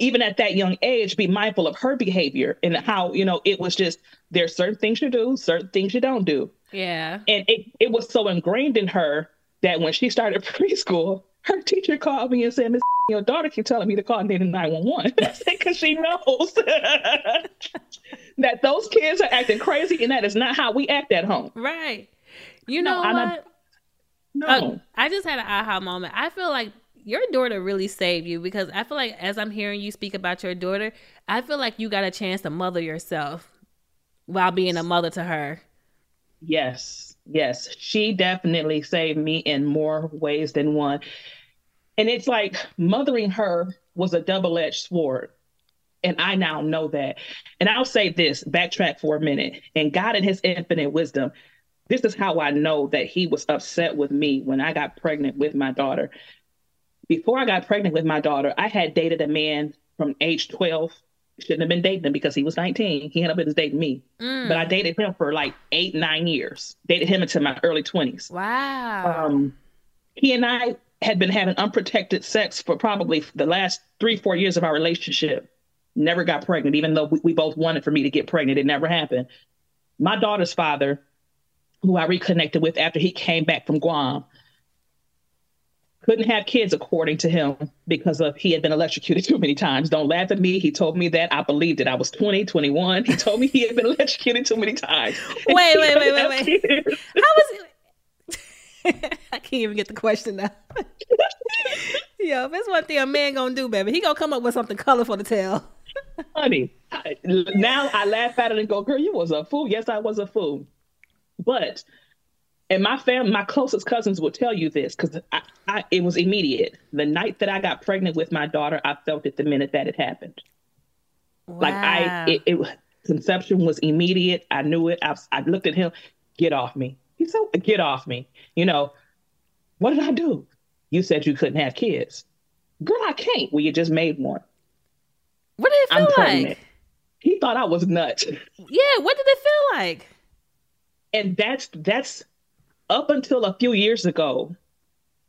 [SPEAKER 7] even at that young age be mindful of her behavior and how you know it was just there's certain things you do certain things you don't do
[SPEAKER 5] yeah
[SPEAKER 7] and it, it was so ingrained in her that when she started preschool her teacher called me and said miss your daughter keep telling me to call 911 because she knows that those kids are acting crazy and that is not how we act at home
[SPEAKER 5] Right. You
[SPEAKER 7] No,
[SPEAKER 5] know what?
[SPEAKER 7] not- no
[SPEAKER 5] Uh, I just had an aha moment. I feel like your daughter really saved you because I feel like as I'm hearing you speak about your daughter, I feel like you got a chance to mother yourself while being a mother to her.
[SPEAKER 7] Yes, yes. She definitely saved me in more ways than one. And it's like mothering her was a double edged sword. And I now know that. And I'll say this backtrack for a minute. And God, in his infinite wisdom, this is how I know that he was upset with me when I got pregnant with my daughter. Before I got pregnant with my daughter, I had dated a man from age 12. Shouldn't have been dating him because he was 19. He ended up dating me.
[SPEAKER 5] Mm.
[SPEAKER 7] But I dated him for like eight, nine years. Dated him until my early 20s.
[SPEAKER 5] Wow.
[SPEAKER 7] Um, he and I had been having unprotected sex for probably the last three, four years of our relationship. Never got pregnant, even though we, we both wanted for me to get pregnant. It never happened. My daughter's father, who I reconnected with after he came back from Guam, couldn't have kids according to him because of he had been electrocuted too many times. Don't laugh at me. He told me that. I believed it. I was 20, 21. He told me he had been electrocuted too many times.
[SPEAKER 5] Wait, wait, wait, wait, wait.
[SPEAKER 7] kids.
[SPEAKER 5] How was it? I can't even get the question now. Yo, if it's one thing a man gonna do, baby, he gonna come up with something colorful to tell.
[SPEAKER 7] Honey, I, now I laugh at it and go, girl, you was a fool. Yes, I was a fool. But, and my family, my closest cousins will tell you this because I, I, it was immediate. The night that I got pregnant with my daughter, I felt it the minute that it happened. Like I, it, it conception was immediate. I knew it. I, I looked at him, get off me. He said, get off me. You know, what did I do? You said you couldn't have kids. Girl, I can't. Well, you just made one.
[SPEAKER 5] What did it feel
[SPEAKER 7] I'm
[SPEAKER 5] like?
[SPEAKER 7] He thought I was nuts.
[SPEAKER 5] Yeah, what did it feel like?
[SPEAKER 7] And that's that's up until a few years ago,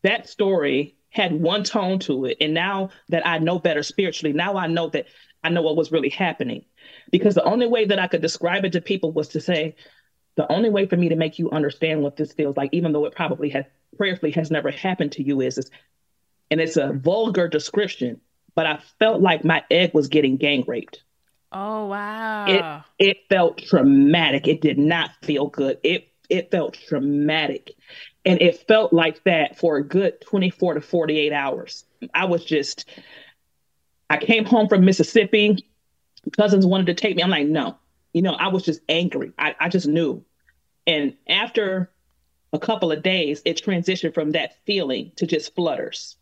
[SPEAKER 7] that story had one tone to it. And now that I know better spiritually, now I know that I know what was really happening. Because the only way that I could describe it to people was to say, the only way for me to make you understand what this feels like, even though it probably has prayerfully has never happened to you, is, is and it's a vulgar description, but I felt like my egg was getting gang raped.
[SPEAKER 5] Oh wow.
[SPEAKER 7] It it felt traumatic. It did not feel good. It it felt traumatic. And it felt like that for a good 24 to 48 hours. I was just I came home from Mississippi. Cousins wanted to take me. I'm like, no. You know, I was just angry. I, I just knew. And after a couple of days, it transitioned from that feeling to just flutters.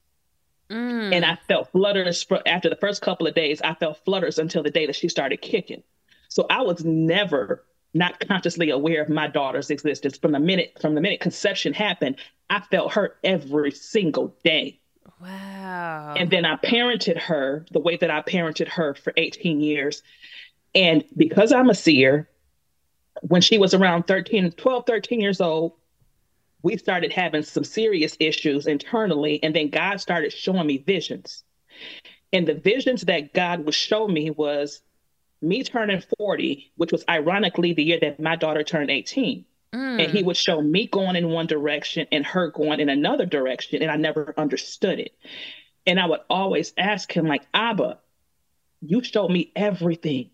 [SPEAKER 5] Mm.
[SPEAKER 7] And I felt flutters for, after the first couple of days. I felt flutters until the day that she started kicking. So I was never not consciously aware of my daughter's existence from the minute from the minute conception happened. I felt her every single day.
[SPEAKER 5] Wow.
[SPEAKER 7] And then I parented her the way that I parented her for 18 years. And because I'm a seer, when she was around 13, 12, 13 years old, we started having some serious issues internally. And then God started showing me visions. And the visions that God would show me was me turning 40, which was ironically the year that my daughter turned 18.
[SPEAKER 5] Mm.
[SPEAKER 7] And he would show me going in one direction and her going in another direction. And I never understood it. And I would always ask him, like, Abba, you showed me everything.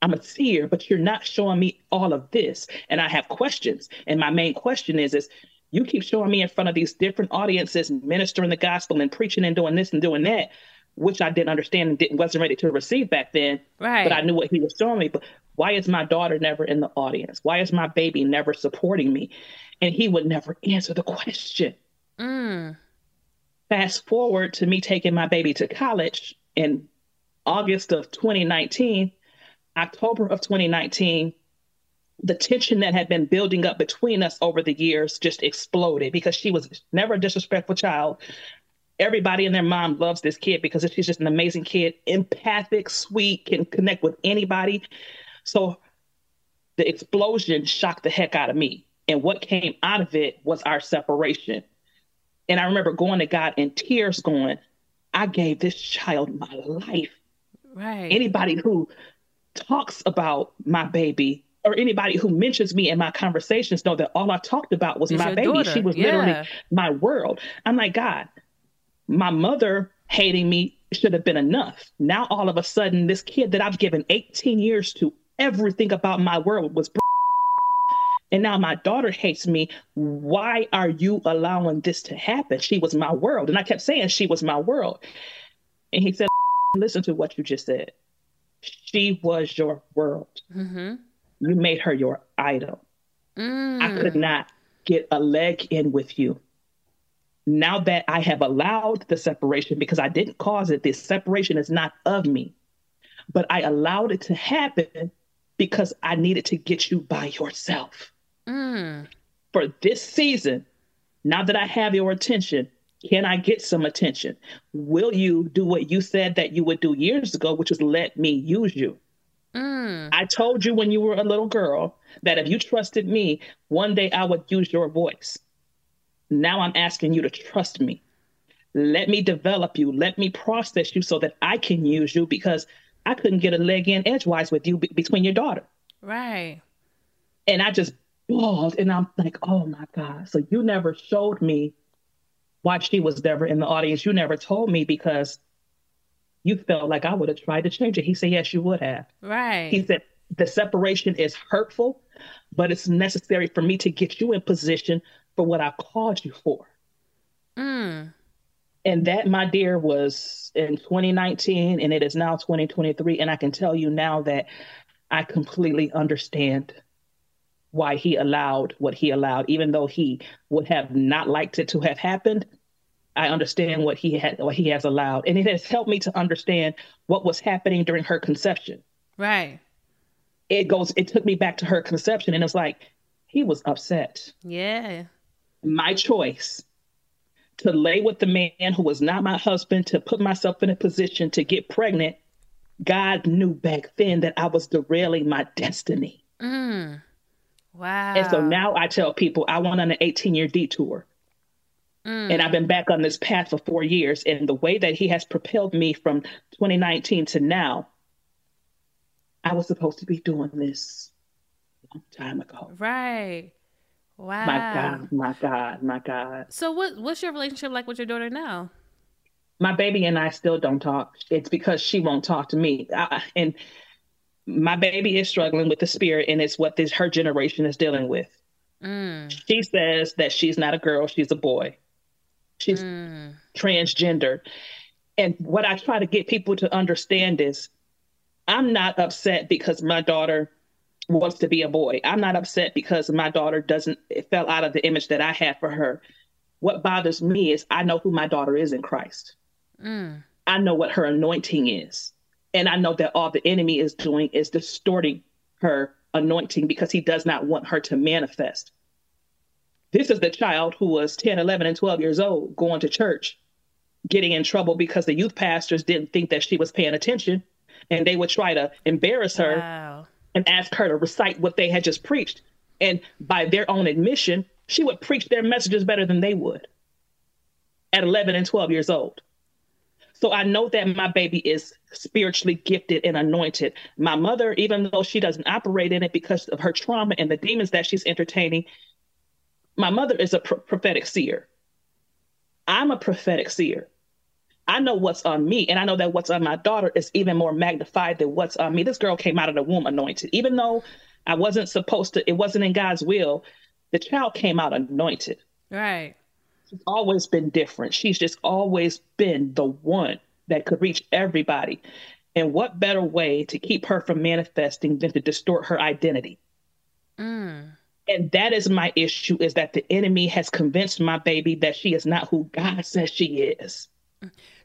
[SPEAKER 7] I'm a seer, but you're not showing me all of this. And I have questions. And my main question is, is you keep showing me in front of these different audiences, ministering the gospel and preaching and doing this and doing that, which I didn't understand and didn't wasn't ready to receive back then.
[SPEAKER 5] Right.
[SPEAKER 7] But I knew what he was showing me. But why is my daughter never in the audience? Why is my baby never supporting me? And he would never answer the question.
[SPEAKER 5] Mm.
[SPEAKER 7] Fast forward to me taking my baby to college in August of 2019, October of 2019, the tension that had been building up between us over the years just exploded because she was never a disrespectful child. Everybody and their mom loves this kid because she's just an amazing kid, empathic, sweet, can connect with anybody. So the explosion shocked the heck out of me. And what came out of it was our separation. And I remember going to God in tears, going, I gave this child my life.
[SPEAKER 5] Right.
[SPEAKER 7] Anybody who talks about my baby or anybody who mentions me in my conversations know that all I talked about was
[SPEAKER 5] Is
[SPEAKER 7] my baby.
[SPEAKER 5] daughter.
[SPEAKER 7] She was
[SPEAKER 5] Yeah.
[SPEAKER 7] literally my world. I'm like, God, my mother hating me should have been enough. Now all of a sudden, this kid that I've given 18 years to, everything about my world was and now my daughter hates me. Why are you allowing this to happen? She was my world. And I kept saying she was my world. And he said, Listen to what you just said. She was your world.
[SPEAKER 5] Mm-hmm.
[SPEAKER 7] You made her your idol.
[SPEAKER 5] Mm.
[SPEAKER 7] I could not get a leg in with you. Now that I have allowed the separation, because I didn't cause it, this separation is not of me, but I allowed it to happen because I needed to get you by yourself.
[SPEAKER 5] Mm.
[SPEAKER 7] For this season, now that I have your attention, can I get some attention? Will you do what you said that you would do years ago, which was let me use you?
[SPEAKER 5] Mm.
[SPEAKER 7] I told you when you were a little girl that if you trusted me, one day I would use your voice. Now I'm asking you to trust me. Let me develop you. Let me process you so that I can use you because I couldn't get a leg in edgewise with you be- between your daughter.
[SPEAKER 5] Right.
[SPEAKER 7] And I just bawled and I'm like, oh my God. So you never showed me why she was never in the audience. You never told me because you felt like I would have tried to change it. He said, yes, you would have.
[SPEAKER 5] Right.
[SPEAKER 7] He said, the separation is hurtful, but it's necessary for me to get you in position for what I called you for.
[SPEAKER 5] Mm.
[SPEAKER 7] And that, my dear, was in 2019, and it is now 2023. And I can tell you now that I completely understand why he allowed what he allowed, even though he would have not liked it to have happened. I understand what he had, what he has allowed, and it has helped me to understand what was happening during her conception.
[SPEAKER 5] Right.
[SPEAKER 7] It goes. It took me back to her conception, and it's like he was upset.
[SPEAKER 5] Yeah.
[SPEAKER 7] My choice to lay with the man who was not my husband, to put myself in a position to get pregnant. God knew back then that I was derailing my destiny.
[SPEAKER 5] Mm. Wow.
[SPEAKER 7] And so now I tell people I went on an 18 year detour.
[SPEAKER 5] Mm.
[SPEAKER 7] And I've been back on this path for four years. And the way that he has propelled me from 2019 to now, I was supposed to be doing this a long time ago.
[SPEAKER 5] Right. Wow.
[SPEAKER 7] My God, my God, my God.
[SPEAKER 5] So what what's your relationship like with your daughter now?
[SPEAKER 7] My baby and I still don't talk. It's because she won't talk to me. I, and my baby is struggling with the spirit, and it's what this her generation is dealing with.
[SPEAKER 5] Mm.
[SPEAKER 7] She says that she's not a girl, she's a boy. She's
[SPEAKER 5] Mm.
[SPEAKER 7] transgender. And what I try to get people to understand is I'm not upset because my daughter wants to be a boy. I'm not upset because my daughter doesn't it fell out of the image that I had for her. What bothers me is I know who my daughter is in Christ.
[SPEAKER 5] Mm.
[SPEAKER 7] I know what her anointing is. And I know that all the enemy is doing is distorting her anointing because he does not want her to manifest. This is the child who was 10, 11, and 12 years old going to church, getting in trouble because the youth pastors didn't think that she was paying attention and they would try to embarrass her
[SPEAKER 5] Wow.
[SPEAKER 7] And ask her to recite what they had just preached. And by their own admission, she would preach their messages better than they would at 11 and 12 years old. So I know that my baby is spiritually gifted and anointed. My mother, even though she doesn't operate in it because of her trauma and the demons that she's entertaining, my mother is a pro- prophetic seer. I'm a prophetic seer. I know what's on me, and I know that what's on my daughter is even more magnified than what's on me. This girl came out of the womb anointed. Even though I wasn't supposed to, it wasn't in God's will, the child came out anointed.
[SPEAKER 5] Right.
[SPEAKER 7] She's always been different. She's just always been the one that could reach everybody. And what better way to keep her from manifesting than to distort her identity?
[SPEAKER 5] Mm.
[SPEAKER 7] And that is my issue is that the enemy has convinced my baby that she is not who God says she is.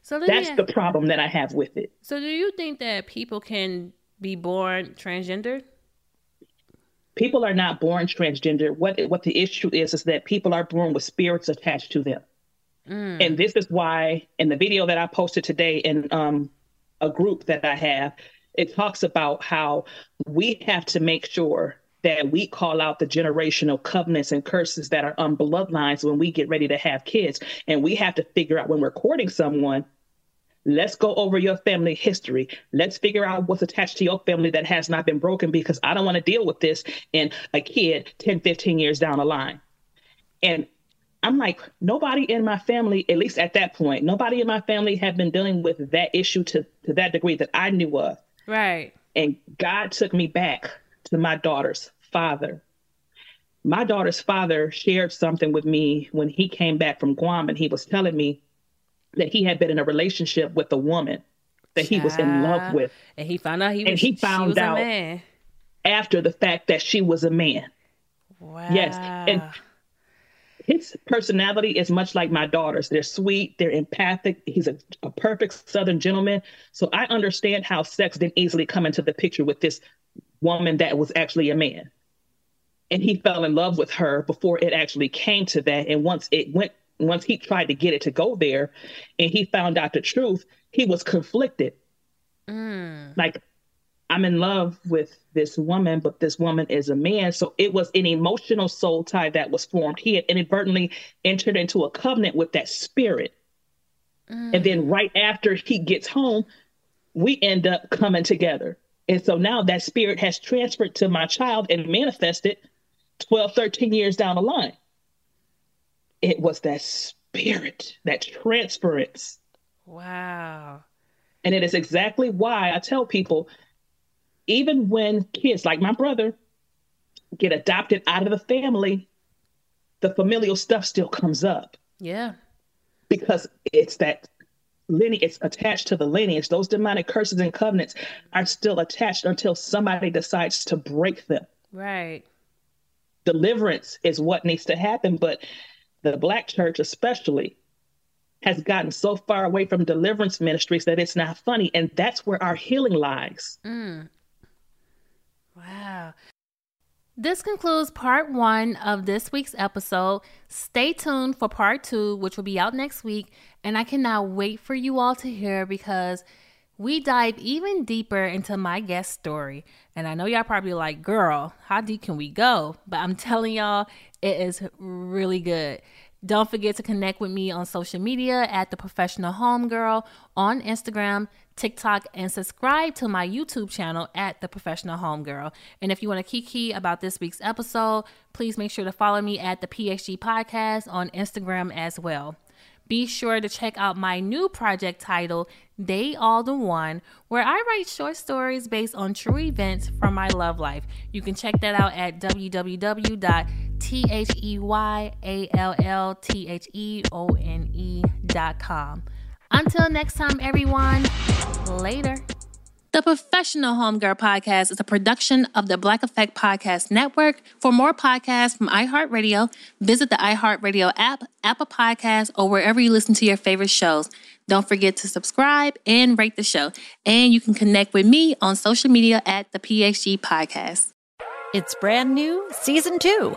[SPEAKER 5] So
[SPEAKER 7] That's
[SPEAKER 5] ask-
[SPEAKER 7] the problem that I have with it.
[SPEAKER 5] So do you think that people can be born transgender?
[SPEAKER 7] People are not born transgender. What what the issue is is that people are born with spirits attached to them.
[SPEAKER 5] Mm.
[SPEAKER 7] And this is why in the video that I posted today in um, a group that I have, it talks about how we have to make sure that we call out the generational covenants and curses that are on bloodlines when we get ready to have kids. And we have to figure out when we're courting someone, let's go over your family history. Let's figure out what's attached to your family that has not been broken because I don't want to deal with this in a kid 10, 15 years down the line. And I'm like, nobody in my family, at least at that point, nobody in my family had been dealing with that issue to, to that degree that I knew of.
[SPEAKER 5] Right.
[SPEAKER 7] And God took me back to my daughter's father. My daughter's father shared something with me when he came back from Guam and he was telling me that he had been in a relationship with a woman that he was in love with.
[SPEAKER 5] And he found out he was
[SPEAKER 7] And he found
[SPEAKER 5] was
[SPEAKER 7] out
[SPEAKER 5] a man.
[SPEAKER 7] after the fact that she was a man.
[SPEAKER 5] Wow.
[SPEAKER 7] Yes. And his personality is much like my daughter's. They're sweet, they're empathic. He's a, a perfect Southern gentleman. So I understand how sex didn't easily come into the picture with this woman that was actually a man. And he fell in love with her before it actually came to that. And once it went, once he tried to get it to go there and he found out the truth, he was conflicted.
[SPEAKER 5] Mm.
[SPEAKER 7] Like, I'm in love with this woman, but this woman is a man. So it was an emotional soul tie that was formed. He had inadvertently entered into a covenant with that spirit. And then right after he gets home, we end up coming together. And so now that spirit has transferred to my child and manifested 12, 13 years down the line. It was that spirit, that transference.
[SPEAKER 5] Wow.
[SPEAKER 7] And it is exactly why I tell people even when kids like my brother get adopted out of the family, the familial stuff still comes up
[SPEAKER 5] Yeah.
[SPEAKER 7] because it's that lineage, it's attached to the lineage. Those demonic curses and covenants are still attached until somebody decides to break them.
[SPEAKER 5] Right.
[SPEAKER 7] Deliverance is what needs to happen, but the black church, especially, has gotten so far away from deliverance ministries that it's not funny. And that's where our healing lies.
[SPEAKER 5] Mm. Wow. This concludes part one of this week's episode. Stay tuned for part two, which will be out next week. And I cannot wait for you all to hear because we dive even deeper into my guest story. And I know y'all probably like, girl, how deep can we go? But I'm telling y'all, it is really good. Don't forget to connect with me on social media at the professional homegirl on Instagram, TikTok, and subscribe to my YouTube channel at the professional homegirl. And if you want to kiki about this week's episode, please make sure to follow me at the PhD podcast on Instagram as well. be sure to check out my new project titled They All the One, where I write short stories based on true events from my love life. You can check that out at www.theyalltheone.com. Until next time, everyone, later. The Professional Homegirl Podcast is a production of the Black Effect Podcast Network. For more podcasts from iHeartRadio, visit the iHeartRadio app, Apple Podcasts, or wherever you listen to your favorite shows. Don't forget to subscribe and rate the show. And you can connect with me on social media at the PHG Podcast.
[SPEAKER 16] It's brand new, season two.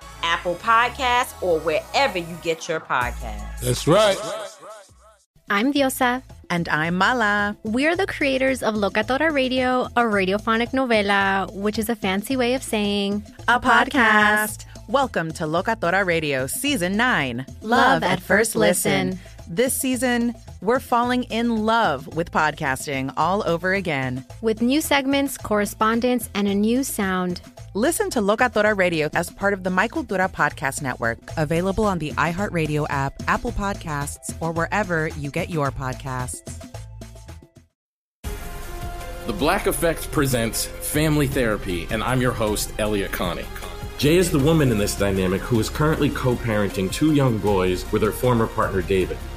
[SPEAKER 1] Apple Podcasts, or wherever you get your podcasts.
[SPEAKER 2] That's right.
[SPEAKER 3] I'm Diosa.
[SPEAKER 4] And I'm Mala.
[SPEAKER 3] We're the creators of Locatora Radio, a radiophonic novela, which is a fancy way of saying
[SPEAKER 4] a, podcast. Welcome to Locatora Radio Season 9
[SPEAKER 3] Love, Love at, at, First listen. listen.
[SPEAKER 4] This season, we're falling in love with podcasting all over again.
[SPEAKER 3] With new segments, correspondence, and a new sound.
[SPEAKER 4] Listen to Locatora Radio as part of the My Cultura Podcast Network, available on the iHeartRadio app, Apple Podcasts, or wherever you get your podcasts.
[SPEAKER 9] The Black Effect presents Family Therapy, and I'm your host, Elliott Connie. Jay is the woman in this dynamic who is currently co parenting two young boys with her former partner, David.